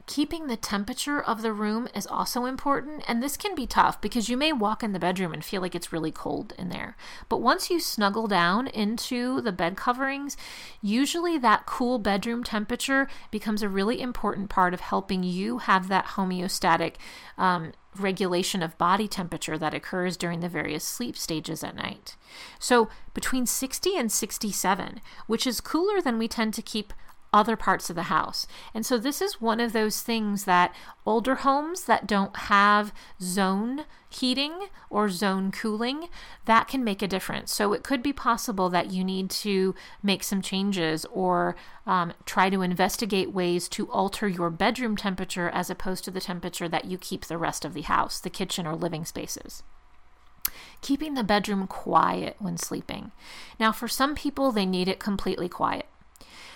keeping the temperature of the room is also important, and this can be tough because you may walk in the bedroom and feel like it's really cold in there. But once you snuggle down into the bed coverings, usually that cool bedroom temperature becomes a really important part of helping you have that homeostatic um, regulation of body temperature that occurs during the various sleep stages at night. So, between 60 and 67, which is cooler than we tend to keep other parts of the house. And so this is one of those things that older homes that don't have zone heating or zone cooling, that can make a difference. So it could be possible that you need to make some changes or um, try to investigate ways to alter your bedroom temperature as opposed to the temperature that you keep the rest of the house, the kitchen or living spaces keeping the bedroom quiet when sleeping. Now, for some people, they need it completely quiet.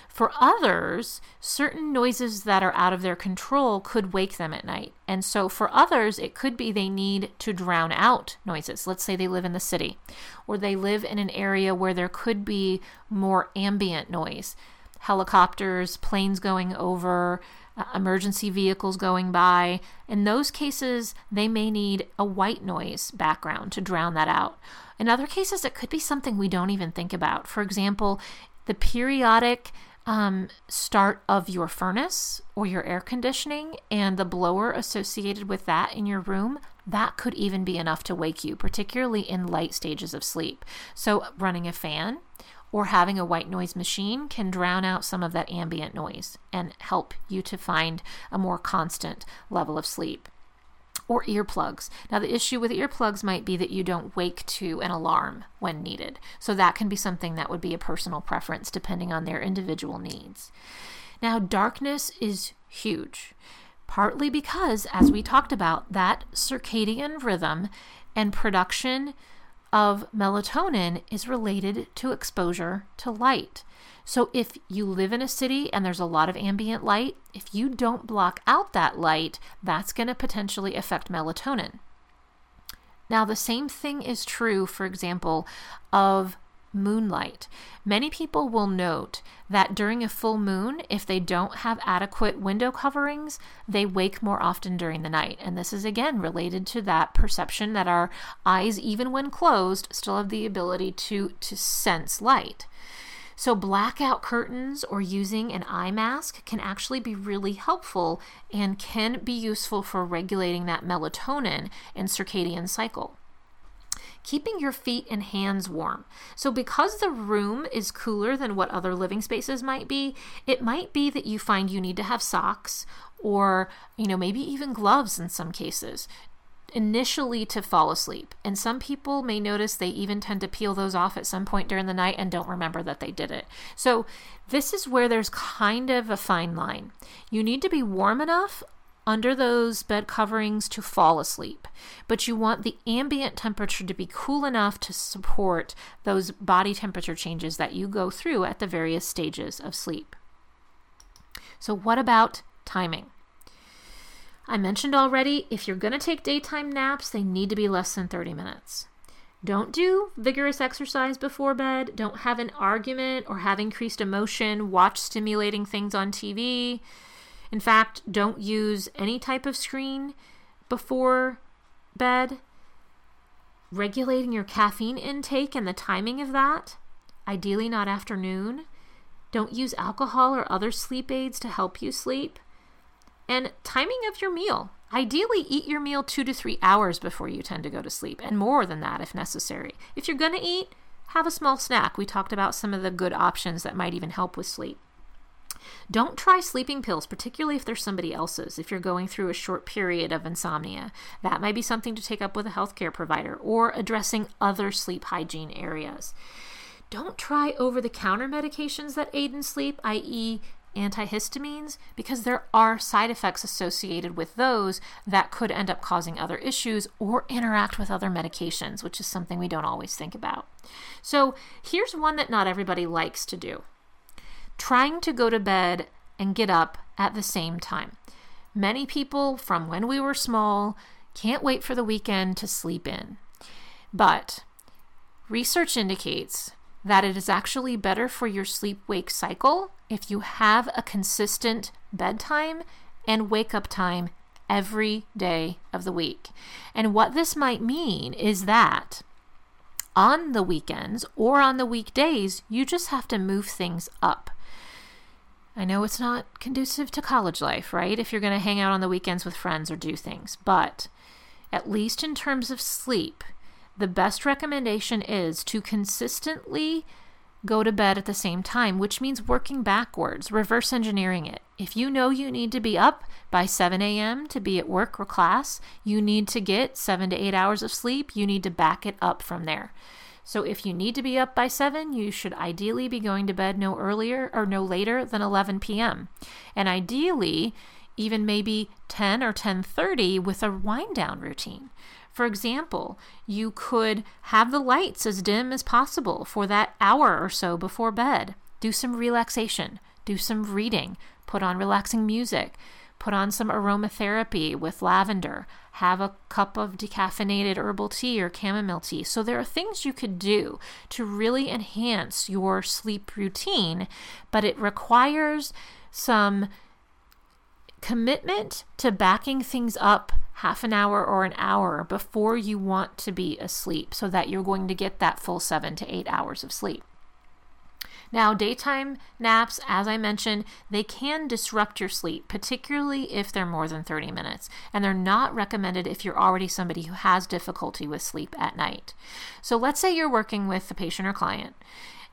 For others, certain noises that are out of their control could wake them at night. And so for others, it could be they need to drown out noises. Let's say they live in the city or they live in an area where there could be more ambient noise helicopters, planes going over, uh, emergency vehicles going by. In those cases, they may need a white noise background to drown that out. In other cases, it could be something we don't even think about. For example, the periodic um, start of your furnace or your air conditioning and the blower associated with that in your room, that could even be enough to wake you, particularly in light stages of sleep. So, running a fan or having a white noise machine can drown out some of that ambient noise and help you to find a more constant level of sleep. Or earplugs. Now, the issue with earplugs might be that you don't wake to an alarm when needed. So, that can be something that would be a personal preference depending on their individual needs. Now, darkness is huge, partly because, as we talked about, that circadian rhythm and production of melatonin is related to exposure to light. So, if you live in a city and there's a lot of ambient light, if you don't block out that light, that's going to potentially affect melatonin. Now, the same thing is true, for example, of moonlight. Many people will note that during a full moon, if they don't have adequate window coverings, they wake more often during the night. And this is again related to that perception that our eyes, even when closed, still have the ability to, to sense light. So, blackout curtains or using an eye mask can actually be really helpful and can be useful for regulating that melatonin and circadian cycle keeping your feet and hands warm. So, because the room is cooler than what other living spaces might be, it might be that you find you need to have socks or, you know, maybe even gloves in some cases initially to fall asleep. And some people may notice they even tend to peel those off at some point during the night and don't remember that they did it. So, this is where there's kind of a fine line. You need to be warm enough under those bed coverings to fall asleep, but you want the ambient temperature to be cool enough to support those body temperature changes that you go through at the various stages of sleep. So, what about timing? I mentioned already if you're going to take daytime naps, they need to be less than 30 minutes. Don't do vigorous exercise before bed. Don't have an argument or have increased emotion. Watch stimulating things on TV. In fact, don't use any type of screen before bed. Regulating your caffeine intake and the timing of that, ideally not afternoon. Don't use alcohol or other sleep aids to help you sleep. And timing of your meal. Ideally, eat your meal two to three hours before you tend to go to sleep, and more than that if necessary. If you're going to eat, have a small snack. We talked about some of the good options that might even help with sleep. Don't try sleeping pills, particularly if they're somebody else's, if you're going through a short period of insomnia. That might be something to take up with a healthcare provider or addressing other sleep hygiene areas. Don't try over the counter medications that aid in sleep, i.e., antihistamines, because there are side effects associated with those that could end up causing other issues or interact with other medications, which is something we don't always think about. So, here's one that not everybody likes to do trying to go to bed and get up at the same time. Many people from when we were small can't wait for the weekend to sleep in. But research indicates that it is actually better for your sleep wake cycle if you have a consistent bedtime and wake up time every day of the week. And what this might mean is that on the weekends or on the weekdays, you just have to move things up. I know it's not conducive to college life, right? If you're going to hang out on the weekends with friends or do things, but at least in terms of sleep, the best recommendation is to consistently go to bed at the same time, which means working backwards, reverse engineering it. If you know you need to be up by 7 a.m. to be at work or class, you need to get seven to eight hours of sleep. You need to back it up from there. So if you need to be up by 7, you should ideally be going to bed no earlier or no later than 11 p.m. And ideally, even maybe 10 or 10:30 with a wind down routine. For example, you could have the lights as dim as possible for that hour or so before bed. Do some relaxation. do some reading, put on relaxing music, put on some aromatherapy with lavender, have a cup of decaffeinated herbal tea or chamomile tea. So, there are things you could do to really enhance your sleep routine, but it requires some commitment to backing things up half an hour or an hour before you want to be asleep so that you're going to get that full seven to eight hours of sleep. Now, daytime naps, as I mentioned, they can disrupt your sleep, particularly if they're more than 30 minutes, and they're not recommended if you're already somebody who has difficulty with sleep at night. So, let's say you're working with a patient or client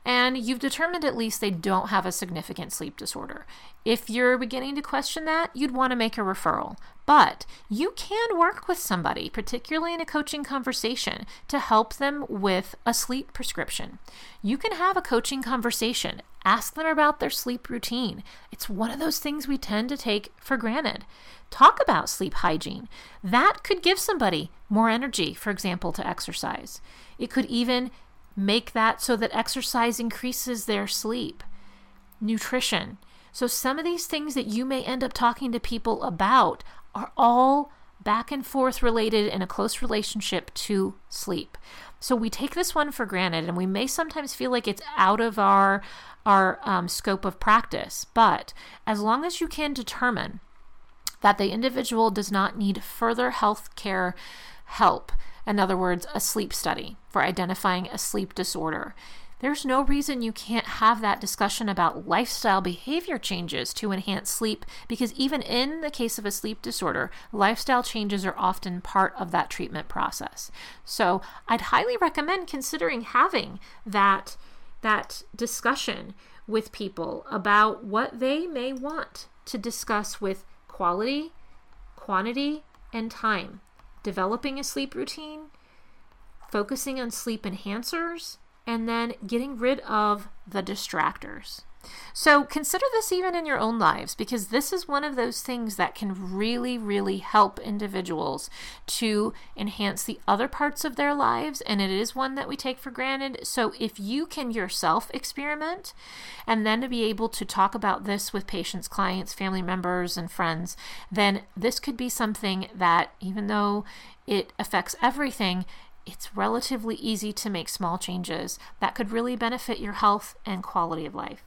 and you've determined at least they don't have a significant sleep disorder. If you're beginning to question that, you'd want to make a referral. But you can work with somebody, particularly in a coaching conversation, to help them with a sleep prescription. You can have a coaching conversation, ask them about their sleep routine. It's one of those things we tend to take for granted. Talk about sleep hygiene. That could give somebody more energy, for example, to exercise. It could even Make that so that exercise increases their sleep. Nutrition. So, some of these things that you may end up talking to people about are all back and forth related in a close relationship to sleep. So we take this one for granted, and we may sometimes feel like it's out of our our um, scope of practice. But as long as you can determine that the individual does not need further health care help, in other words, a sleep study for identifying a sleep disorder. There's no reason you can't have that discussion about lifestyle behavior changes to enhance sleep because, even in the case of a sleep disorder, lifestyle changes are often part of that treatment process. So, I'd highly recommend considering having that, that discussion with people about what they may want to discuss with quality, quantity, and time developing a sleep routine, focusing on sleep enhancers, and then getting rid of the distractors. So consider this even in your own lives because this is one of those things that can really, really help individuals to enhance the other parts of their lives. And it is one that we take for granted. So if you can yourself experiment and then to be able to talk about this with patients, clients, family members, and friends, then this could be something that even though it affects everything, it's relatively easy to make small changes that could really benefit your health and quality of life.